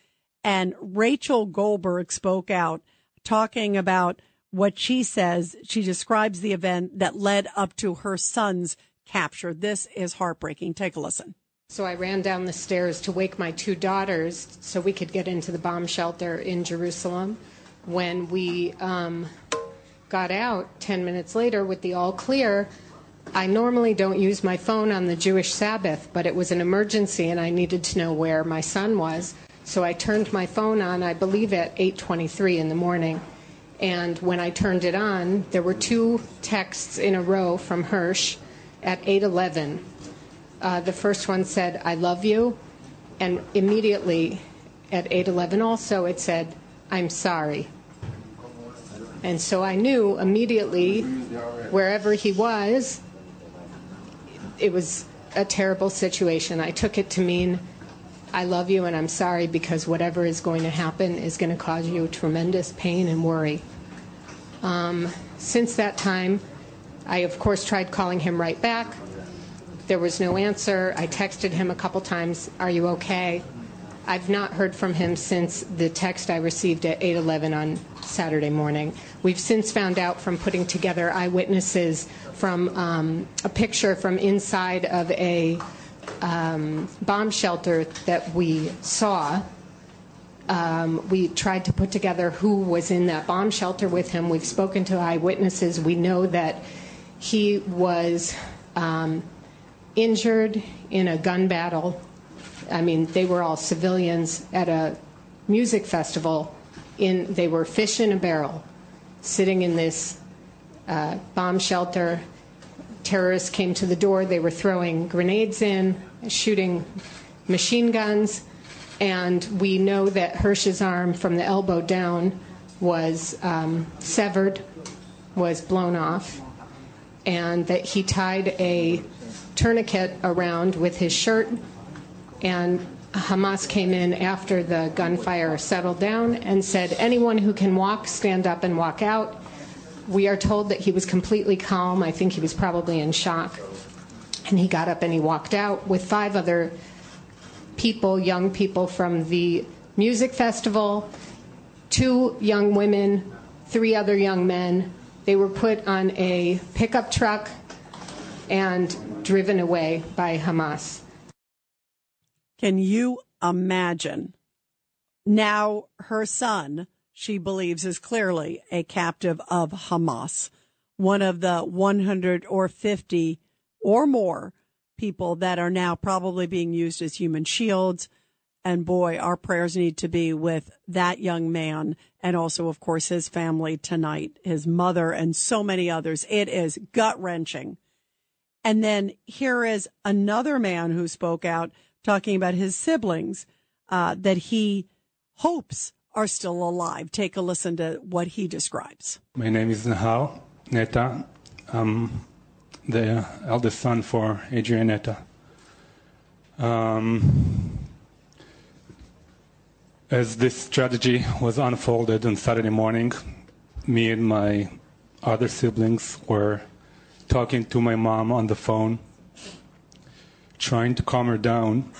And Rachel Goldberg spoke out talking about what she says. She describes the event that led up to her son's capture. This is heartbreaking. Take a listen. So I ran down the stairs to wake my two daughters so we could get into the bomb shelter in Jerusalem. When we um, got out 10 minutes later with the all clear, I normally don't use my phone on the Jewish Sabbath, but it was an emergency and I needed to know where my son was. So I turned my phone on, I believe at 8:23 in the morning. And when I turned it on, there were two texts in a row from Hersh at 8:11 uh, the first one said, I love you. And immediately at 811 also it said, I'm sorry. And so I knew immediately wherever he was, it was a terrible situation. I took it to mean, I love you and I'm sorry because whatever is going to happen is going to cause you tremendous pain and worry. Um, since that time, I of course tried calling him right back. There was no answer. I texted him a couple times, Are you okay? I've not heard from him since the text I received at 8:11 on Saturday morning. We've since found out from putting together eyewitnesses from um, a picture from inside of a um, bomb shelter that we saw. Um, we tried to put together who was in that bomb shelter with him. We've spoken to eyewitnesses. We know that he was um, injured in a gun battle. I mean, they were all civilians at a music festival. In they were fish in a barrel, sitting in this uh, bomb shelter. Terrorists came to the door. They were throwing grenades in, shooting machine guns, and we know that Hersh's arm from the elbow down was um, severed, was blown off, and that he tied a tourniquet around with his shirt, and Hamas came in after the gunfire settled down and said, Anyone who can walk, stand up and walk out. We are told that he was completely calm. I think he was probably in shock. And he got up and he walked out with five other people, young people from the music festival, two young women, three other young men. They were put on a pickup truck and driven away by Hamas. Can you imagine? Now, her son, she believes, is clearly a captive of Hamas, one of the 100 or 50 or more people that are now probably being used as human shields. And boy, our prayers need to be with that young man and also, of course, his family tonight, his mother, and so many others. It is gut wrenching and then here is another man who spoke out talking about his siblings uh, that he hopes are still alive. Take a listen to what he describes. My name is Nahar Neta. I'm the eldest son for Adrienne Neta. Um, as this strategy was unfolded on Saturday morning, me and my other siblings were talking to my mom on the phone, trying to calm her down.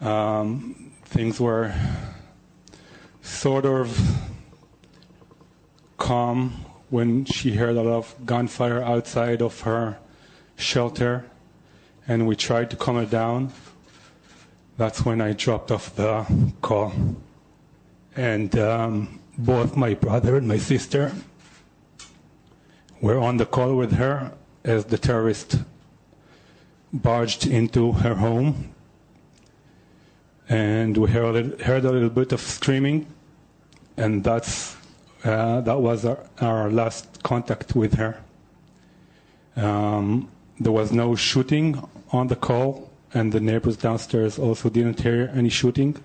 Um, things were sort of calm when she heard a lot of gunfire outside of her shelter, and we tried to calm her down. That's when I dropped off the call. And um, both my brother and my sister were on the call with her as the terrorist barged into her home. And we heard, heard a little bit of screaming, and that's, uh, that was our, our last contact with her. Um, there was no shooting on the call, and the neighbors downstairs also didn't hear any shooting.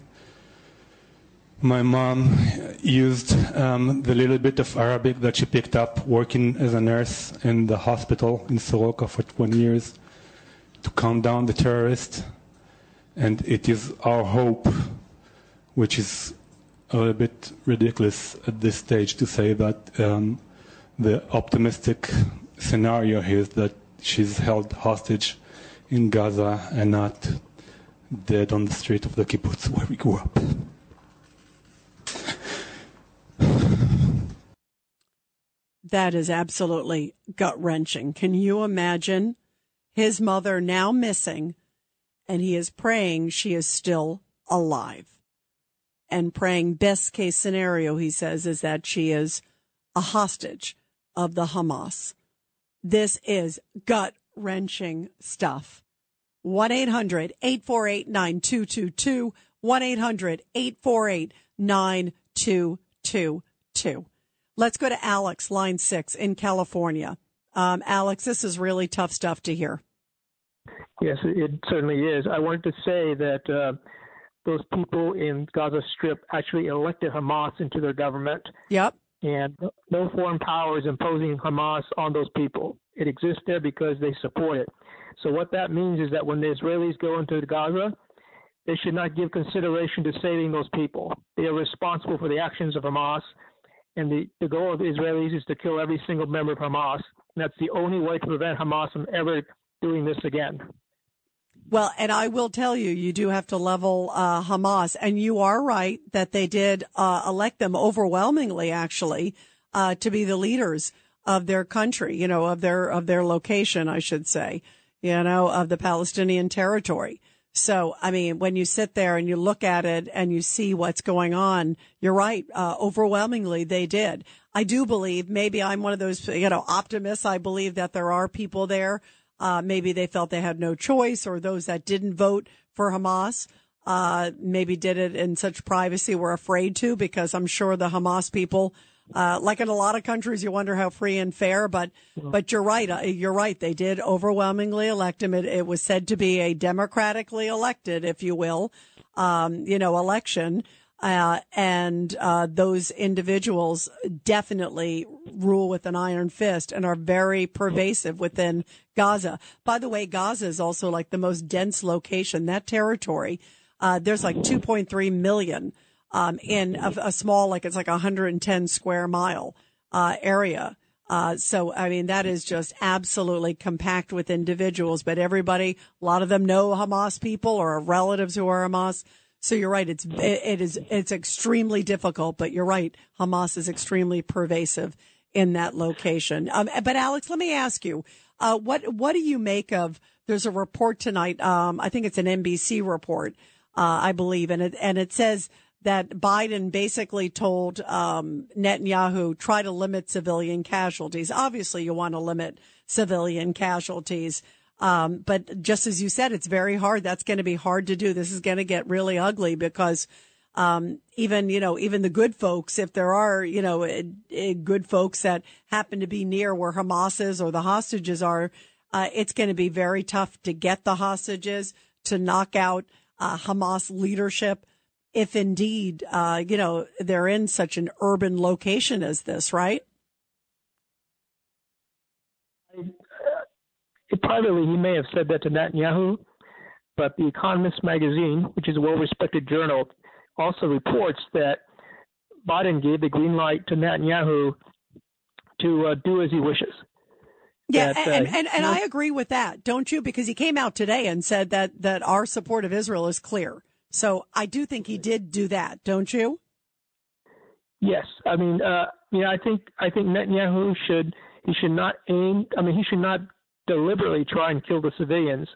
My mom used um, the little bit of Arabic that she picked up working as a nurse in the hospital in Soroka for 20 years to calm down the terrorists. And it is our hope, which is a little bit ridiculous at this stage to say that um, the optimistic scenario here is that she's held hostage in Gaza and not dead on the street of the kibbutz where we grew up. That is absolutely gut wrenching. Can you imagine his mother now missing and he is praying she is still alive and praying best case scenario, he says, is that she is a hostage of the Hamas. This is gut wrenching stuff. 1 800 848 9222. 1 800 848 9222. Let's go to Alex, line six in California. Um, Alex, this is really tough stuff to hear. Yes, it certainly is. I wanted to say that uh, those people in Gaza Strip actually elected Hamas into their government. Yep. And no foreign power is imposing Hamas on those people. It exists there because they support it. So what that means is that when the Israelis go into Gaza, they should not give consideration to saving those people. They are responsible for the actions of Hamas, and the, the goal of the Israelis is to kill every single member of Hamas. And that's the only way to prevent Hamas from ever doing this again. Well, and I will tell you, you do have to level uh, Hamas, and you are right that they did uh, elect them overwhelmingly, actually, uh, to be the leaders of their country. You know, of their of their location, I should say. You know, of the Palestinian territory. So, I mean, when you sit there and you look at it and you see what's going on, you're right. Uh, overwhelmingly, they did. I do believe maybe I'm one of those, you know, optimists. I believe that there are people there. Uh, maybe they felt they had no choice or those that didn't vote for Hamas. Uh, maybe did it in such privacy were afraid to because I'm sure the Hamas people uh, like in a lot of countries, you wonder how free and fair, but but you're right. Uh, you're right. They did overwhelmingly elect him. It, it was said to be a democratically elected, if you will, um, you know, election. Uh, and uh, those individuals definitely rule with an iron fist and are very pervasive within Gaza. By the way, Gaza is also like the most dense location. That territory, uh, there's like 2.3 million um, in a, a, small, like it's like a 110 square mile uh, area. Uh, so, I mean, that is just absolutely compact with individuals, but everybody, a lot of them know Hamas people or relatives who are Hamas. So you're right. It's, it, it is, it's extremely difficult, but you're right. Hamas is extremely pervasive in that location. Um, but Alex, let me ask you, uh, what, what do you make of, there's a report tonight. Um, I think it's an NBC report, uh, I believe, and it, and it says that Biden basically told um, Netanyahu try to limit civilian casualties. Obviously, you want to limit civilian casualties. Um, but just as you said, it's very hard. That's going to be hard to do. This is going to get really ugly because um, even you know even the good folks, if there are you know good folks that happen to be near where Hamas is or the hostages are, uh, it's going to be very tough to get the hostages to knock out uh, Hamas leadership if indeed, uh, you know, they're in such an urban location as this, right? Privately, he may have said that to Netanyahu, but The Economist magazine, which is a well respected journal, also reports that Biden gave the green light to Netanyahu to uh, do as he wishes. Yeah, that, and, uh, and, and I agree with that, don't you? Because he came out today and said that, that our support of Israel is clear. So I do think he did do that, don't you? Yes, I mean, uh, yeah, I think I think Netanyahu should he should not aim. I mean, he should not deliberately try and kill the civilians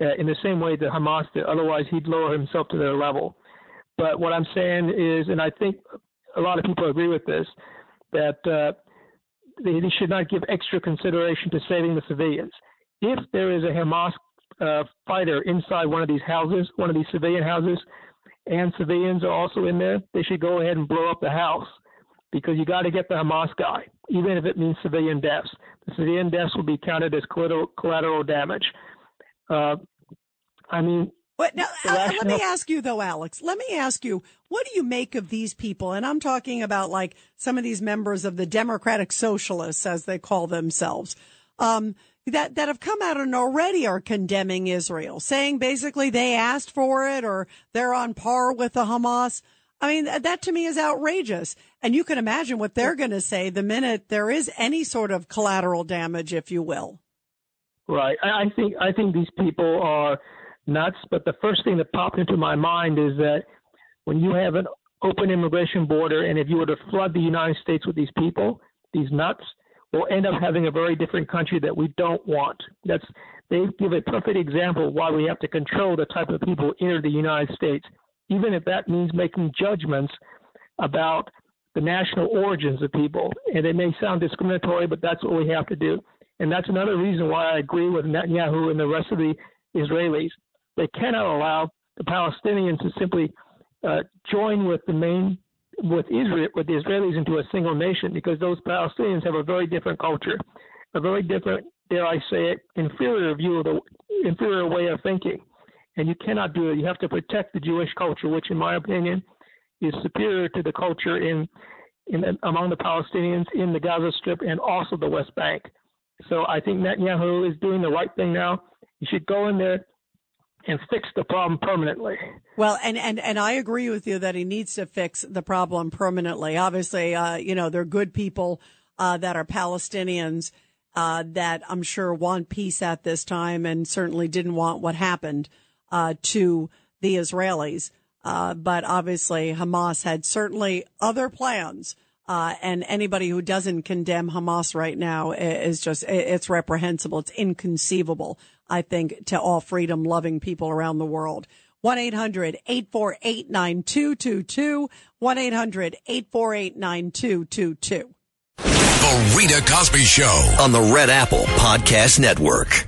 uh, in the same way that Hamas did. Otherwise, he'd lower himself to their level. But what I'm saying is, and I think a lot of people agree with this, that uh, they, they should not give extra consideration to saving the civilians. If there is a Hamas uh, fighter inside one of these houses, one of these civilian houses, and civilians are also in there, they should go ahead and blow up the house because you got to get the Hamas guy, even if it means civilian deaths. The civilian deaths will be counted as collateral, collateral damage. Uh, I mean, But now, uh, let me ask you though, Alex. Let me ask you, what do you make of these people? And I'm talking about like some of these members of the Democratic Socialists, as they call themselves, um, that that have come out and already are condemning Israel, saying basically they asked for it or they're on par with the Hamas. I mean, that, to me is outrageous. And you can imagine what they're going to say the minute there is any sort of collateral damage, if you will. Right. I think I think these people are nuts. But the first thing that popped into my mind is that when you have an open immigration border, and if you were to flood the United States with these people, these nuts, we'll end up having a very different country that we don't want. That's they give a perfect example why we have to control the type of people enter the United States, even if that means making judgments about the national origins of people. And it may sound discriminatory, but that's what we have to do. And that's another reason why I agree with Netanyahu and the rest of the Israelis. They cannot allow the Palestinians to simply uh, join with the main with Israel with the Israelis into a single nation because those Palestinians have a very different culture, a very different, dare I say it, inferior view of the inferior way of thinking. And you cannot do it. You have to protect the Jewish culture, which, in my opinion, is superior to the culture in, in among the Palestinians in the Gaza Strip and also the West Bank. So I think Netanyahu is doing the right thing now. He should go in there and fix the problem permanently. Well, and, and, and I agree with you that he needs to fix the problem permanently. Obviously, uh, you know, they're good people, uh, that are Palestinians, uh, that I'm sure want peace at this time and certainly didn't want what happened, uh, to the Israelis. Uh, but obviously Hamas had certainly other plans. Uh, and anybody who doesn't condemn Hamas right now is just, it's reprehensible. It's inconceivable, I think, to all freedom loving people around the world. 1-800-848-9222. 1-800-848-9222. The Rita Cosby Show. on the Red Apple Podcast Network.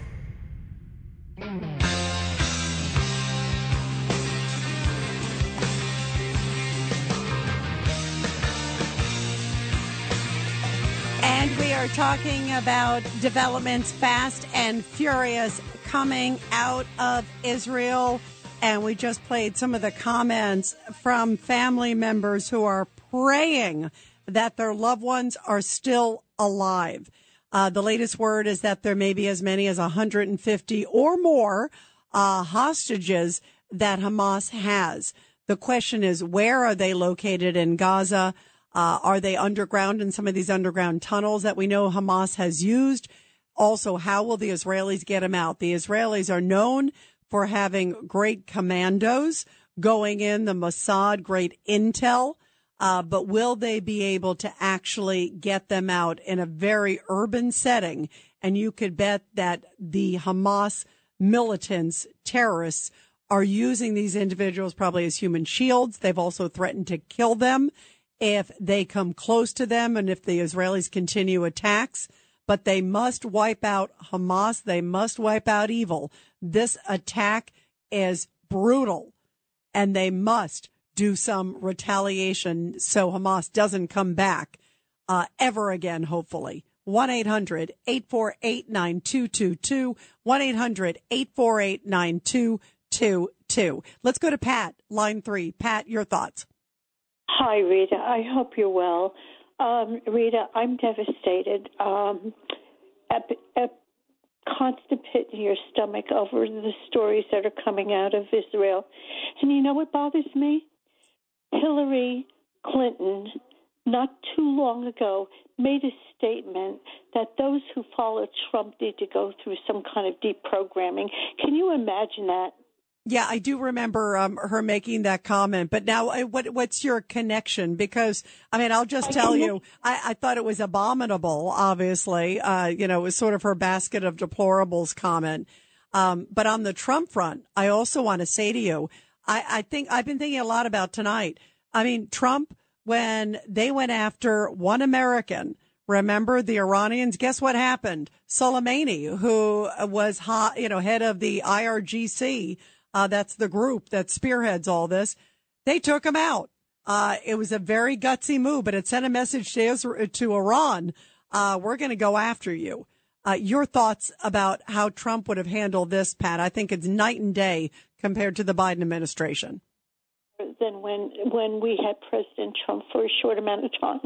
And we are talking about developments fast and furious coming out of Israel. And we just played some of the comments from family members who are praying that their loved ones are still alive. Uh, the latest word is that there may be as many as 150 or more uh, hostages that Hamas has. The question is, where are they located in Gaza? Uh, are they underground in some of these underground tunnels that we know Hamas has used? Also, how will the Israelis get them out? The Israelis are known for having great commandos going in, the Mossad, great intel. Uh, but will they be able to actually get them out in a very urban setting? And you could bet that the Hamas militants, terrorists, are using these individuals probably as human shields. They've also threatened to kill them if they come close to them and if the Israelis continue attacks. But they must wipe out Hamas. They must wipe out evil. This attack is brutal and they must do some retaliation so Hamas doesn't come back uh, ever again, hopefully. 1 800 848 9222. 1 800 848 9222. Let's go to Pat, line three. Pat, your thoughts. Hi, Rita. I hope you're well. Um, Rita, I'm devastated. Um, a, a constant pit in your stomach over the stories that are coming out of Israel. And you know what bothers me? Hillary Clinton, not too long ago, made a statement that those who follow Trump need to go through some kind of deprogramming. Can you imagine that? Yeah, I do remember um, her making that comment. But now, uh, what what's your connection? Because I mean, I'll just tell you, I, I thought it was abominable. Obviously, uh, you know, it was sort of her basket of deplorables comment. Um, but on the Trump front, I also want to say to you, I, I think I've been thinking a lot about tonight. I mean, Trump, when they went after one American, remember the Iranians? Guess what happened? Soleimani, who was, hot, you know, head of the IRGC uh, that's the group that spearheads all this. They took him out. Uh, it was a very gutsy move, but it sent a message to, to Iran. Uh, we're going to go after you. Uh, your thoughts about how Trump would have handled this, Pat? I think it's night and day compared to the Biden administration. Than when when we had President Trump for a short amount of time,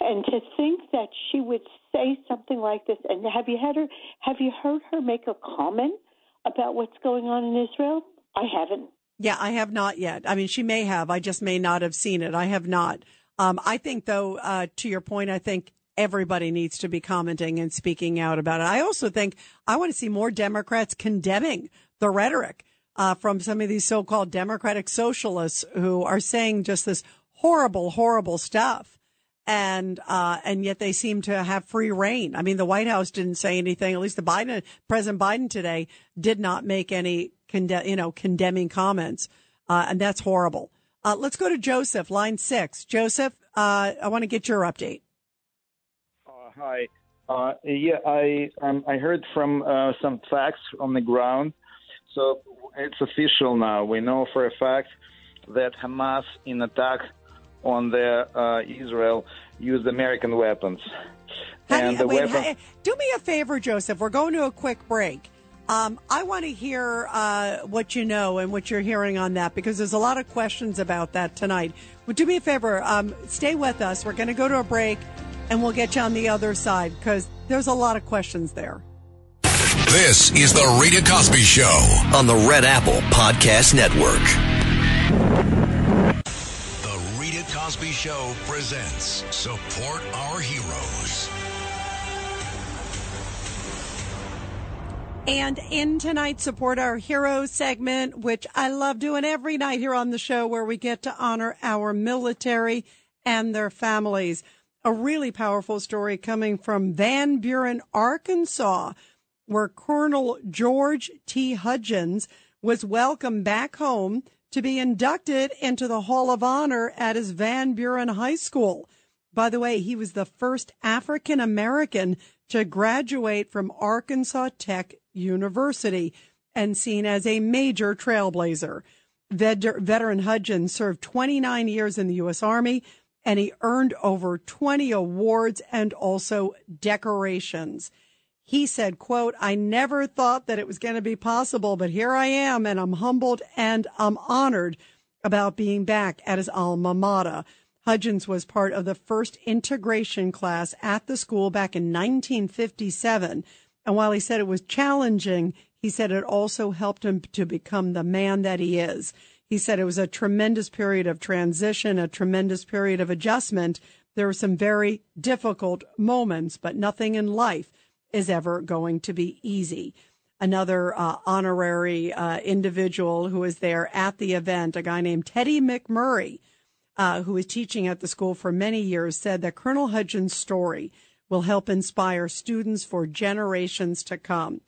and to think that she would say something like this, and have you had her? Have you heard her make a comment about what's going on in Israel? I haven't. Yeah, I have not yet. I mean, she may have. I just may not have seen it. I have not. Um, I think, though, uh, to your point, I think everybody needs to be commenting and speaking out about it. I also think I want to see more Democrats condemning the rhetoric uh, from some of these so-called Democratic socialists who are saying just this horrible, horrible stuff and uh, and yet they seem to have free reign. I mean, the White House didn't say anything. At least the Biden President Biden today did not make any conde- you know condemning comments, uh, and that's horrible. Uh, let's go to Joseph, line six. Joseph, uh, I want to get your update. Uh, hi. Uh, yeah, I um, I heard from some facts on the ground, so it's official now. We know for a fact that Hamas in attack on the uh, Israel used American weapons. and the wait, weapon- do me a favor, Joseph. We're going to a quick break. Um, I want to hear uh, what you know and what you're hearing on that because there's a lot of questions about that tonight. But do me a favor, um, stay with us. We're going to go to a break and we'll get you on the other side because there's a lot of questions there. This is the Rita Cosby Show on the Red Apple Podcast Network. Cosby Show presents Support Our Heroes. And in tonight's Support Our Heroes segment, which I love doing every night here on the show, where we get to honor our military and their families. A really powerful story coming from Van Buren, Arkansas, where Colonel George T. Hudgens was welcomed back home to be inducted into the Hall of Honor at his Van Buren High School. By the way, he was the first African American to graduate from Arkansas Tech University and seen as a major trailblazer. veteran Hudgens served 29 years in the U.S. Army and he earned over 20 awards and also decorations. He said, quote, I never thought that it was going to be possible, but here I am and I'm humbled and I'm honored about being back at his alma mater. Hudgens was part of the first integration class at the school back in 1957. And while he said it was challenging, he said it also helped him to become the man that he is. He said it was a tremendous period of transition, a tremendous period of adjustment. There were some very difficult moments, but nothing in life is ever going to be easy. Another uh, honorary uh, individual who was there at the event, a guy named Teddy McMurray, uh, who was teaching at the school for many years, said that Colonel Hudgens' story will help inspire students for generations to come.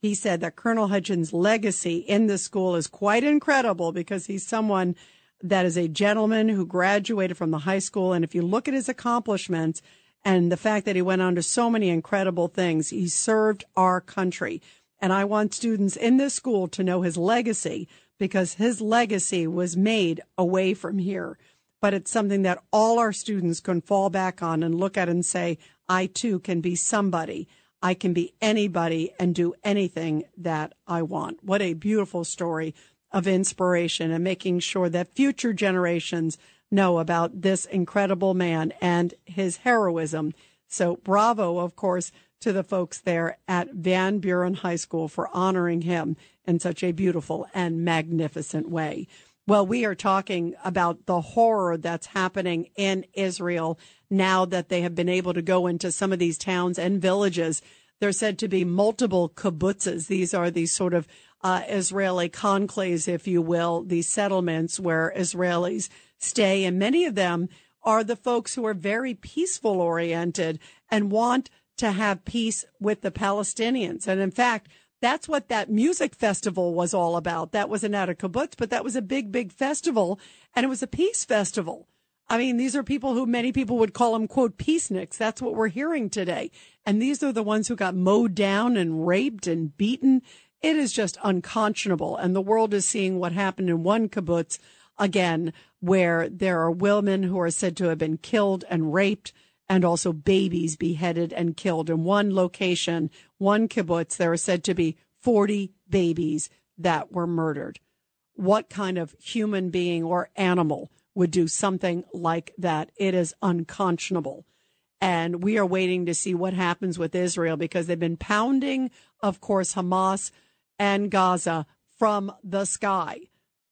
He said that Colonel Hudgens' legacy in the school is quite incredible because he's someone that is a gentleman who graduated from the high school. And if you look at his accomplishments, and the fact that he went on to so many incredible things. He served our country. And I want students in this school to know his legacy because his legacy was made away from here. But it's something that all our students can fall back on and look at and say, I too can be somebody. I can be anybody and do anything that I want. What a beautiful story of inspiration and making sure that future generations know about this incredible man and his heroism. So bravo, of course, to the folks there at Van Buren High School for honoring him in such a beautiful and magnificent way. Well, we are talking about the horror that's happening in Israel now that they have been able to go into some of these towns and villages. There's said to be multiple kibbutzes. These are these sort of uh, Israeli conclaves, if you will, these settlements where Israelis stay, and many of them are the folks who are very peaceful oriented and want to have peace with the Palestinians. And in fact, that's what that music festival was all about. That wasn't at a kibbutz, but that was a big, big festival, and it was a peace festival. I mean, these are people who many people would call them, quote, peaceniks. That's what we're hearing today. And these are the ones who got mowed down and raped and beaten. It is just unconscionable. And the world is seeing what happened in one kibbutz again, where there are women who are said to have been killed and raped and also babies beheaded and killed. In one location, one kibbutz, there are said to be 40 babies that were murdered. What kind of human being or animal would do something like that? It is unconscionable. And we are waiting to see what happens with Israel because they've been pounding, of course, Hamas and Gaza from the sky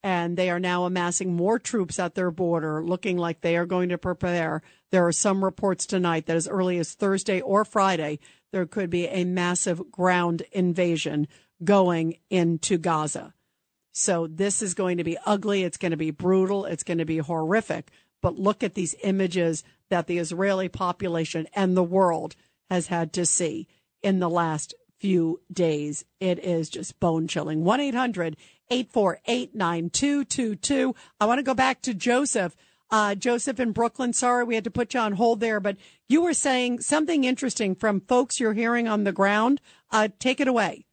and they are now amassing more troops at their border, looking like they are going to prepare. There are some reports tonight that as early as Thursday or Friday, there could be a massive ground invasion going into Gaza. So this is going to be ugly. It's going to be brutal. It's going to be horrific. But look at these images that the Israeli population and the world has had to see in the last few days. It is just bone chilling. 1 800 848 9222. I want to go back to Joseph. Uh, Joseph in Brooklyn. Sorry, we had to put you on hold there, but you were saying something interesting from folks you're hearing on the ground. Uh, take it away.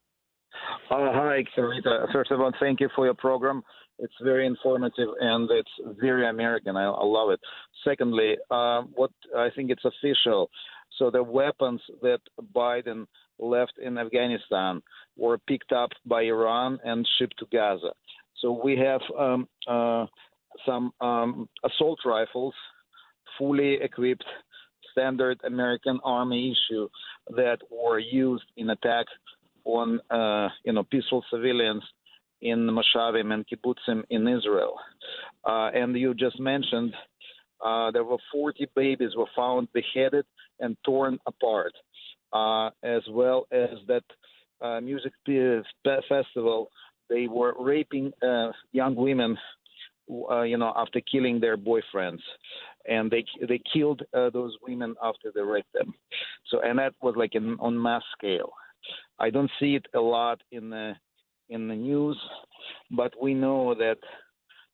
Uh, hi, Karita. First of all, thank you for your program. It's very informative and it's very American. I, I love it. Secondly, uh, what I think it's official. So the weapons that Biden left in Afghanistan were picked up by Iran and shipped to Gaza. So we have um, uh, some um, assault rifles, fully equipped, standard American Army issue that were used in attack on uh, you know peaceful civilians in Moshavim and kibbutzim in Israel. Uh, and you just mentioned uh, there were 40 babies were found beheaded and torn apart uh, as well as that uh, music festival. They were raping uh, young women, uh, you know, after killing their boyfriends, and they they killed uh, those women after they raped them. So, and that was like in, on mass scale. I don't see it a lot in the in the news, but we know that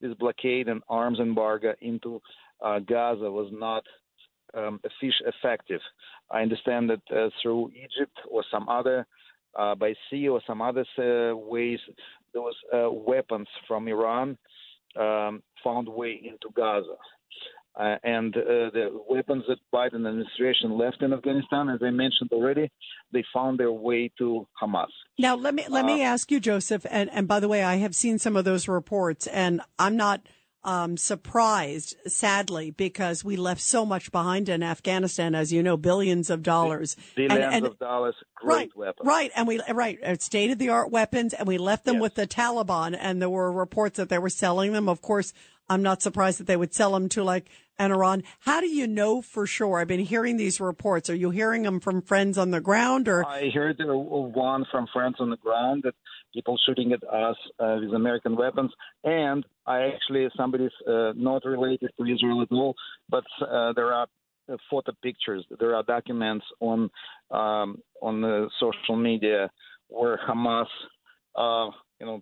this blockade and arms embargo into uh, Gaza was not um, effective. I understand that uh, through Egypt or some other, uh, by sea or some other uh, ways, those uh, weapons from Iran um, found way into Gaza. Uh, and uh, the weapons that Biden administration left in Afghanistan, as I mentioned already, they found their way to Hamas. Now, let me let me ask you, Joseph. And and by the way, I have seen some of those reports, and I'm not um, surprised, sadly, because we left so much behind in Afghanistan, as you know, billions of dollars, billions and, and, of dollars, great right, weapons, right, and we right state of the art weapons, and we left them yes. with the Taliban, and there were reports that they were selling them. Of course, I'm not surprised that they would sell them to like an Iran. How do you know for sure? I've been hearing these reports. Are you hearing them from friends on the ground, or I heard one from friends on the ground that people shooting at us uh, with American weapons. And I actually, somebody's uh, not related to Israel at all, but uh, there are uh, photo pictures, there are documents on um, on the social media where Hamas, uh, you know,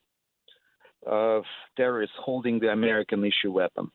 uh, terrorists holding the American issue weapon.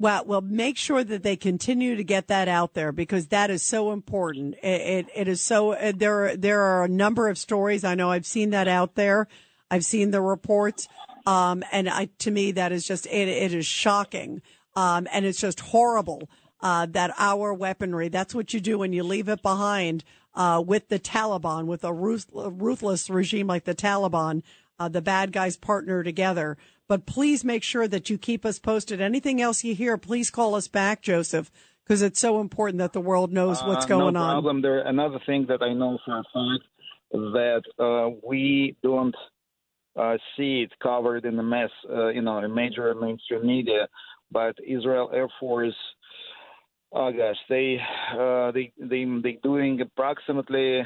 Well, well, make sure that they continue to get that out there because that is so important. It, it, it is so. Uh, there, there are a number of stories. I know I've seen that out there I've seen the reports. Um, and I, to me, that is just, it, it is shocking. Um, and it's just horrible, uh, that our weaponry, that's what you do when you leave it behind, uh, with the Taliban, with a, ruth, ruthless regime like the Taliban, uh, the bad guys partner together. But please make sure that you keep us posted. Anything else you hear, please call us back, Joseph, because it's so important that the world knows what's uh, going no on. problem. There, another thing that I know for a fact that uh, we don't uh, see it covered in the mess, uh, you know, in major mainstream media. But Israel Air Force, oh gosh, they uh, they they they doing approximately,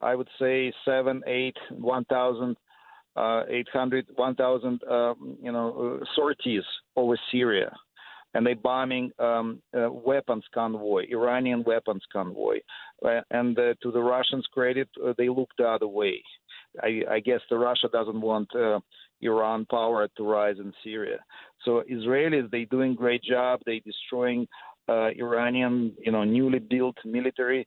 I would say seven, eight, one thousand uh, 800, 1,000, um, you know, uh, sorties over Syria, and they bombing um, uh, weapons convoy, Iranian weapons convoy, uh, and uh, to the Russians' credit, uh, they look the other way. I, I guess the Russia doesn't want uh, Iran power to rise in Syria. So Israelis they doing great job. They destroying uh, Iranian you know newly built military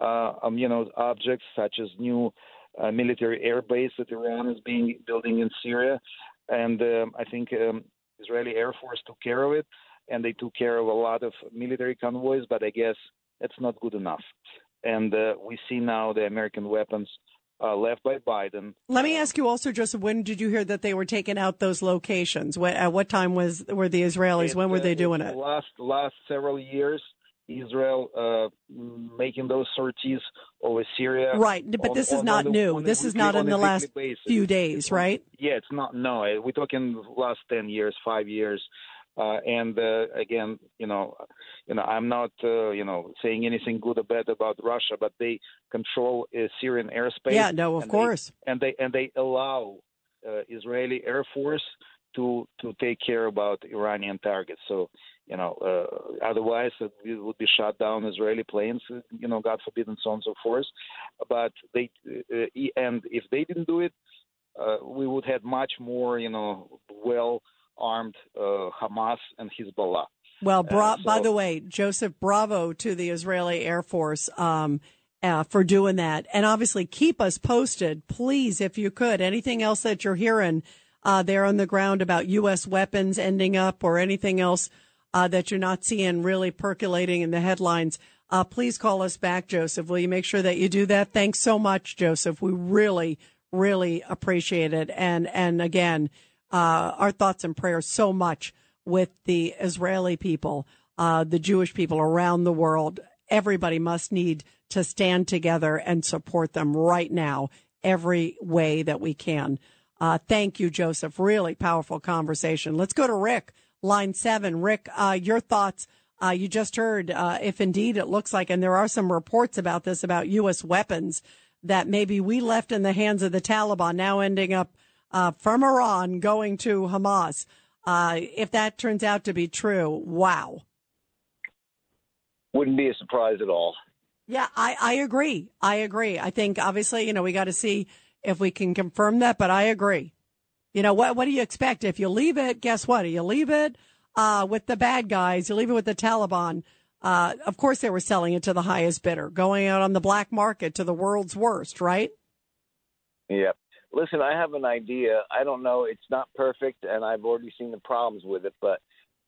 uh, um, you know objects such as new uh, military air base that Iran is being building in Syria, and um, I think um, Israeli Air Force took care of it, and they took care of a lot of military convoys. But I guess it's not good enough, and uh, we see now the American weapons uh, left by Biden. Let me ask you also, Joseph. When did you hear that they were taking out those locations? What, at what time was were the Israelis? when were uh, they doing it? Last last several years, Israel uh, making those sorties over Syria. Right, but on- this is on- not on new. a This is not in the last basis. few days, right? Yeah, it's not. No, uh, we're talking last ten years, five years. Uh, and uh, again, you know, you know, I'm not, uh, you know, saying anything good or bad about Russia, but they control uh, Syrian airspace. Yeah, no, of and course. They, and they and they allow uh, Israeli Air Force to to take care about Iranian targets. So, you know, uh, otherwise it would be shot down Israeli planes. uh, You know, God forbid, and so on and so forth. But they uh, and if they didn't do it, uh, we would have much more, you know, well armed uh, Hamas and Hezbollah. Well, bra- so- by the way, Joseph, bravo to the Israeli Air Force um, uh, for doing that. And obviously, keep us posted, please, if you could. Anything else that you're hearing uh, there on the ground about U.S. weapons ending up or anything else uh, that you're not seeing really percolating in the headlines, uh, please call us back, Joseph. Will you make sure that you do that? Thanks so much, Joseph. We really, really appreciate it. And, and again, uh, our thoughts and prayers so much with the Israeli people, uh, the Jewish people around the world. Everybody must need to stand together and support them right now, every way that we can. Uh, thank you, Joseph. Really powerful conversation. Let's go to Rick, line seven. Rick, uh, your thoughts. Uh, you just heard, uh, if indeed it looks like, and there are some reports about this, about U.S. weapons that maybe we left in the hands of the Taliban, now ending up uh, from Iran going to Hamas. Uh, if that turns out to be true, wow. Wouldn't be a surprise at all. Yeah, I, I agree. I agree. I think obviously, you know, we got to see if we can confirm that, but I agree. You know, what, what do you expect? If you leave it, guess what? You leave it, uh, with the bad guys, you leave it with the Taliban. Uh, of course they were selling it to the highest bidder, going out on the black market to the world's worst, right? Yep. Listen, I have an idea. I don't know. It's not perfect, and I've already seen the problems with it, but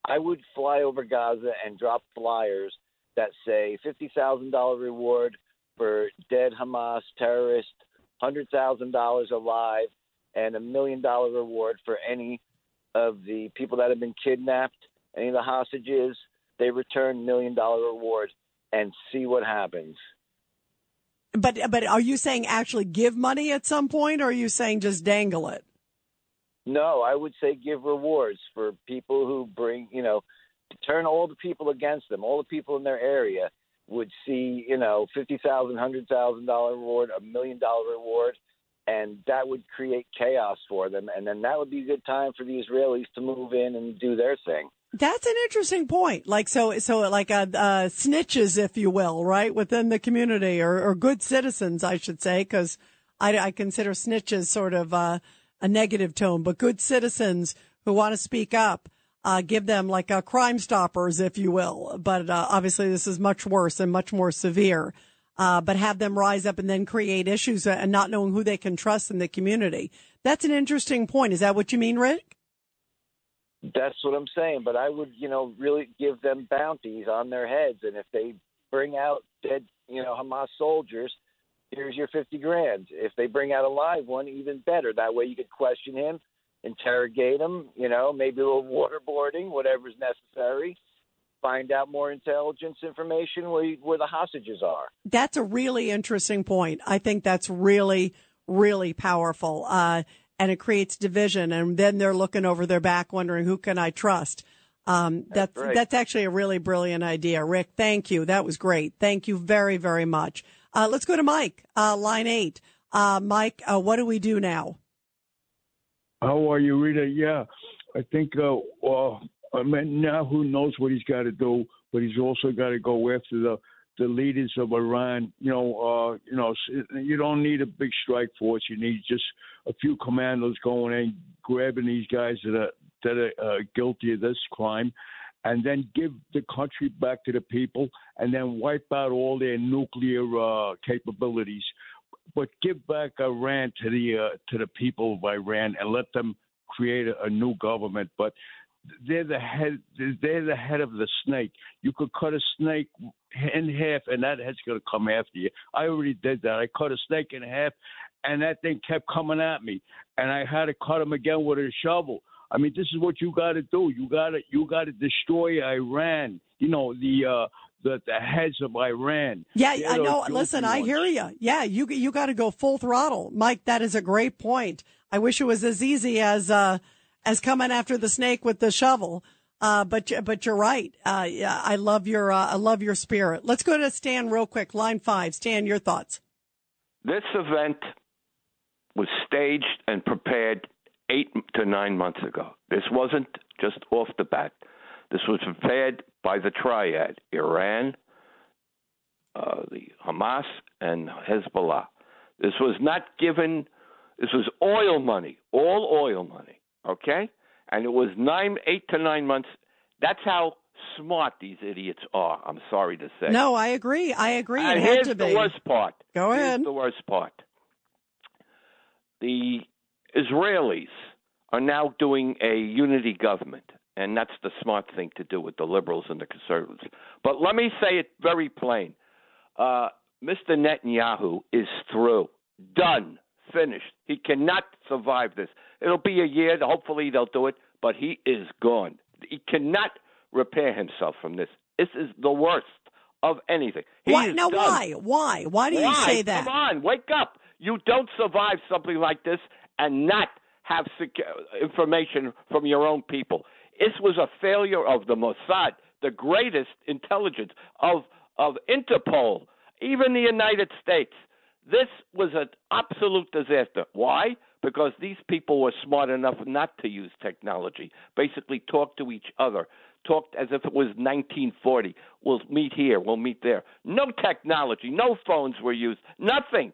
I would fly over Gaza and drop flyers that say $50,000 reward for dead Hamas terrorist, $100,000 alive, and a million dollar reward for any of the people that have been kidnapped, any of the hostages. They return million dollar reward and see what happens. But, but are you saying actually give money at some point or are you saying just dangle it? No, I would say give rewards for people who bring, you know, turn all the people against them. All the people in their area would see, you know, fifty thousand, hundred thousand dollar reward, a million dollar reward, and that would create chaos for them. And then that would be a good time for the Israelis to move in and do their thing. That's an interesting point. Like so, so like uh, uh, snitches, if you will, right within the community, or, or good citizens, I should say, because I, I consider snitches sort of uh, a negative tone, but good citizens who want to speak up, uh, give them like a crime stoppers, if you will. But uh, obviously, this is much worse and much more severe. Uh, but have them rise up and then create issues and not knowing who they can trust in the community. That's an interesting point. Is that what you mean, Rick? That's what I'm saying. But I would, you know, really give them bounties on their heads, and if they bring out dead, you know, Hamas soldiers, here's your fifty grand. If they bring out a live one, even better. That way you could question him, interrogate him, you know, maybe a little waterboarding, whatever's necessary. Find out more intelligence information where you, where the hostages are. That's a really interesting point. I think that's really, really powerful. Uh, and it creates division. And then they're looking over their back, wondering who can I trust. Um, that's, right. that's actually a really brilliant idea. Rick, thank you. That was great. Thank you very, very much. Uh, let's go to Mike, uh, line eight. Uh, Mike, uh, what do we do now? How are you, Rita? Yeah, I think uh, well, I mean, now who knows what he's got to do, but he's also got to go after the the leaders of Iran. You know, uh, you know, you don't need a big strike force. You need just a few commandos going in, grabbing these guys that are that are uh, guilty of this crime, and then give the country back to the people, and then wipe out all their nuclear uh, capabilities. But give back Iran to the uh, to the people of Iran and let them create a, a new government. But they're the head. They're the head of the snake. You could cut a snake in half, and that head's going to come after you. I already did that. I cut a snake in half, and that thing kept coming at me, and I had to cut him again with a shovel. I mean, this is what you got to do. You got to you got to destroy Iran. You know the uh, the the heads of Iran. Yeah, They're I know. Listen, I hear you. Yeah, you you got to go full throttle, Mike. That is a great point. I wish it was as easy as uh, as coming after the snake with the shovel. Uh, but but you're right. Uh, yeah, I love your uh, I love your spirit. Let's go to Stan real quick. Line five. Stan, your thoughts. This event was staged and prepared eight to nine months ago. This wasn't just off the bat. This was prepared by the triad Iran, uh, the Hamas, and Hezbollah. This was not given, this was oil money, all oil money, okay? And it was nine, eight to nine months. That's how smart these idiots are, I'm sorry to say. No, I agree. I agree. And it here's to the be. worst part. Go Here's ahead. the worst part. The Israelis are now doing a unity government, and that's the smart thing to do with the liberals and the conservatives. But let me say it very plain. Uh, Mr. Netanyahu is through, done, finished. He cannot survive this. It'll be a year. Hopefully, they'll do it, but he is gone. He cannot repair himself from this. This is the worst of anything. He Why? Now, done. why? Why? Why do you say that? Come on, wake up. You don't survive something like this and not have secu- information from your own people. This was a failure of the Mossad, the greatest intelligence of of Interpol, even the United States. This was an absolute disaster. Why? Because these people were smart enough not to use technology. Basically, talk to each other. Talked as if it was 1940. We'll meet here. We'll meet there. No technology. No phones were used. Nothing.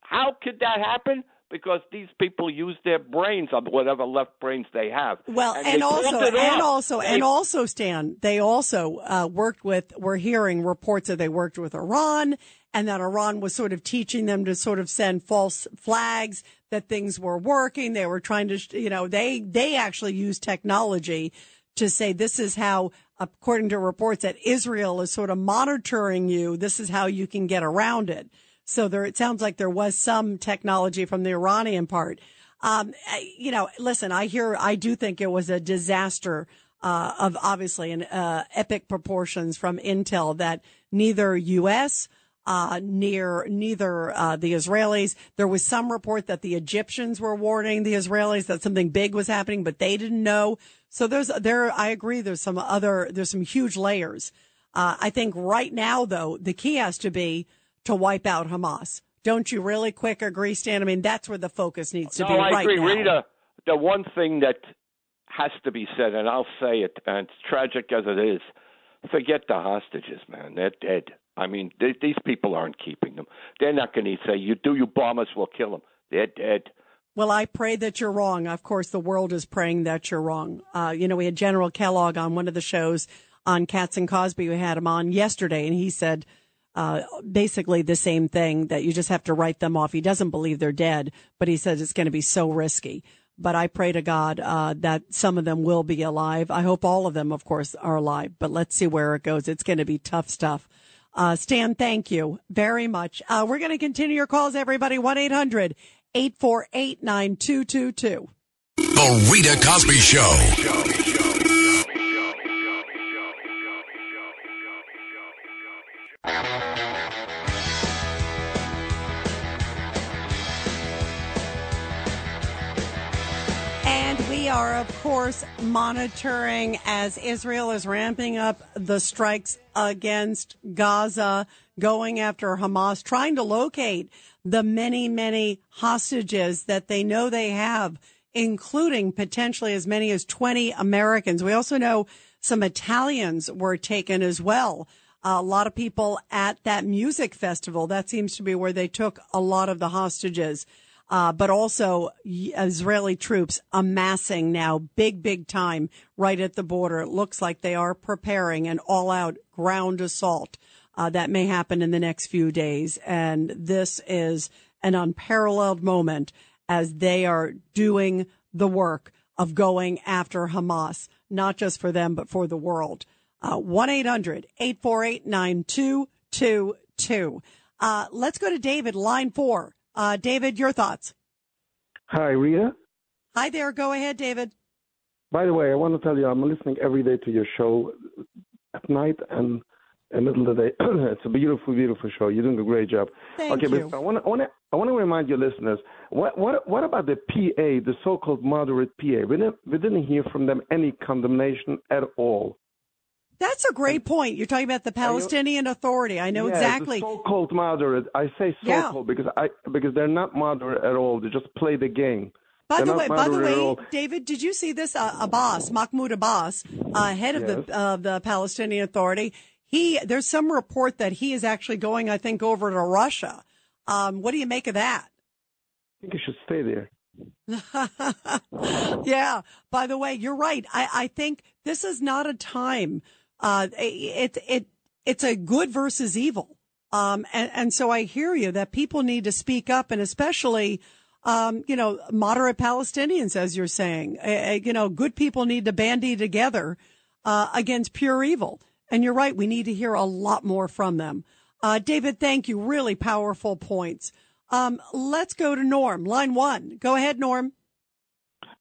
How could that happen? Because these people use their brains on whatever left brains they have. Well, and, and, also, and also, They- and also, Stan, they also uh, worked with. We're hearing reports that they worked with Iran, and that Iran was sort of teaching them to sort of send false flags that things were working. They were trying to, you know, they they actually used technology to say this is how, according to reports, that Israel is sort of monitoring you. This is how you can get around it. So there, it sounds like there was some technology from the Iranian part. Um, you know, listen, I hear, I do think it was a disaster, uh, of obviously an, uh, epic proportions from Intel that neither U.S., uh, near neither, uh, the Israelis. There was some report that the Egyptians were warning the Israelis that something big was happening, but they didn't know. So there's, there, I agree. There's some other, there's some huge layers. Uh, I think right now, though, the key has to be to wipe out Hamas. Don't you really quick agree, Stan? I mean, that's where the focus needs to no, be I right agree, now. Rita. The one thing that has to be said, and I'll say it, and it's tragic as it is, forget the hostages, man. They're dead. I mean, they, these people aren't keeping them. They're not going to say, "You do, you bomb us, we'll kill them." They're dead. Well, I pray that you're wrong. Of course, the world is praying that you're wrong. Uh, you know, we had General Kellogg on one of the shows on Cats and Cosby. We had him on yesterday, and he said uh, basically the same thing that you just have to write them off. He doesn't believe they're dead, but he says it's going to be so risky. But I pray to God uh, that some of them will be alive. I hope all of them, of course, are alive. But let's see where it goes. It's going to be tough stuff. Uh, Stan, thank you very much. Uh, we're going to continue your calls, everybody. 1 800 848 9222. The Rita Cosby Show. Are, of course, monitoring as Israel is ramping up the strikes against Gaza, going after Hamas, trying to locate the many, many hostages that they know they have including potentially as many as 20 Americans. We also know some Italians were taken as well. a lot of people at that music festival. That seems to be where they took a lot of the hostages. Uh, but also Israeli troops amassing now big, big time right at the border. It looks like they are preparing an all out ground assault. Uh, that may happen in the next few days. And this is an unparalleled moment as they are doing the work of going after Hamas, not just for them, but for the world. Uh, 1 800 848 9222. Uh, let's go to David, line four. Uh, David, your thoughts. Hi, Rita. Hi there. Go ahead, David. By the way, I want to tell you, I'm listening every day to your show at night and in the middle of the day. it's a beautiful, beautiful show. You're doing a great job. Thank okay, you. but I want to, I want to, I want to remind your listeners. What, what, what about the PA, the so-called moderate PA? We didn't, we didn't hear from them any condemnation at all. That's a great point. You're talking about the Palestinian Authority. I know yeah, exactly. So-called moderate. I say Yeah. so-called because I because they're not moderate at all. They just play the game. By They're the way, by the way. David, did you see this? Uh, Abbas, Mahmoud Abbas, uh, head of the of the Palestinian Authority. He there's some report that he is actually going, I think, over to Russia. Um, what do you make of that? I think he should stay there. yeah. By the way, you're right. I, I think this is not a time. Uh, it, it, it's a good versus evil. Um, and, and so I hear you that people need to speak up and especially, um, you know, moderate Palestinians, as you're saying, Uh, uh, you know, good people need to bandy together, uh, against pure evil. And you're right. We need to hear a lot more from them. Uh, David, thank you. Really powerful points. Um, let's go to Norm, line one. Go ahead, Norm.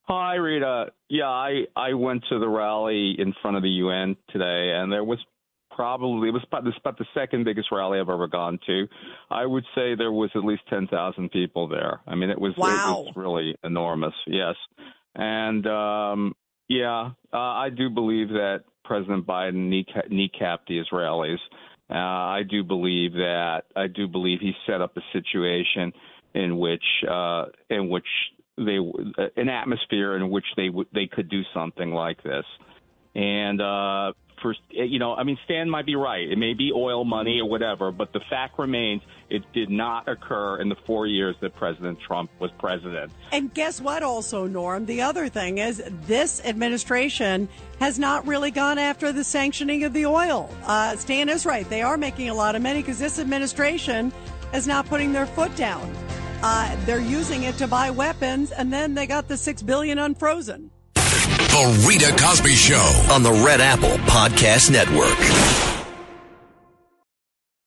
Hi, Rita. Yeah, I I went to the rally in front of the UN today, and there was probably it was about, this about the second biggest rally I've ever gone to. I would say there was at least ten thousand people there. I mean, it was Wow. it was really enormous. Yes, and um, yeah, uh, I do believe that President Biden kneeca- kneecapped the Israelis. Uh, I do believe that I do believe he set up a situation in which uh, in which they an atmosphere in which they would they could do something like this. And uh, for you know, I mean, Stan might be right. It may be oil money or whatever, but the fact remains it did not occur in the four years that President Trump was president. And guess what, also, Norm? The other thing is this administration has not really gone after the sanctioning of the oil. Uh, Stan is right. They are making a lot of money because this administration is not putting their foot down. Uh, they're using it to buy weapons, and then they got the six billion unfrozen. The Rita Cosby Show. on the Red Apple Podcast Network.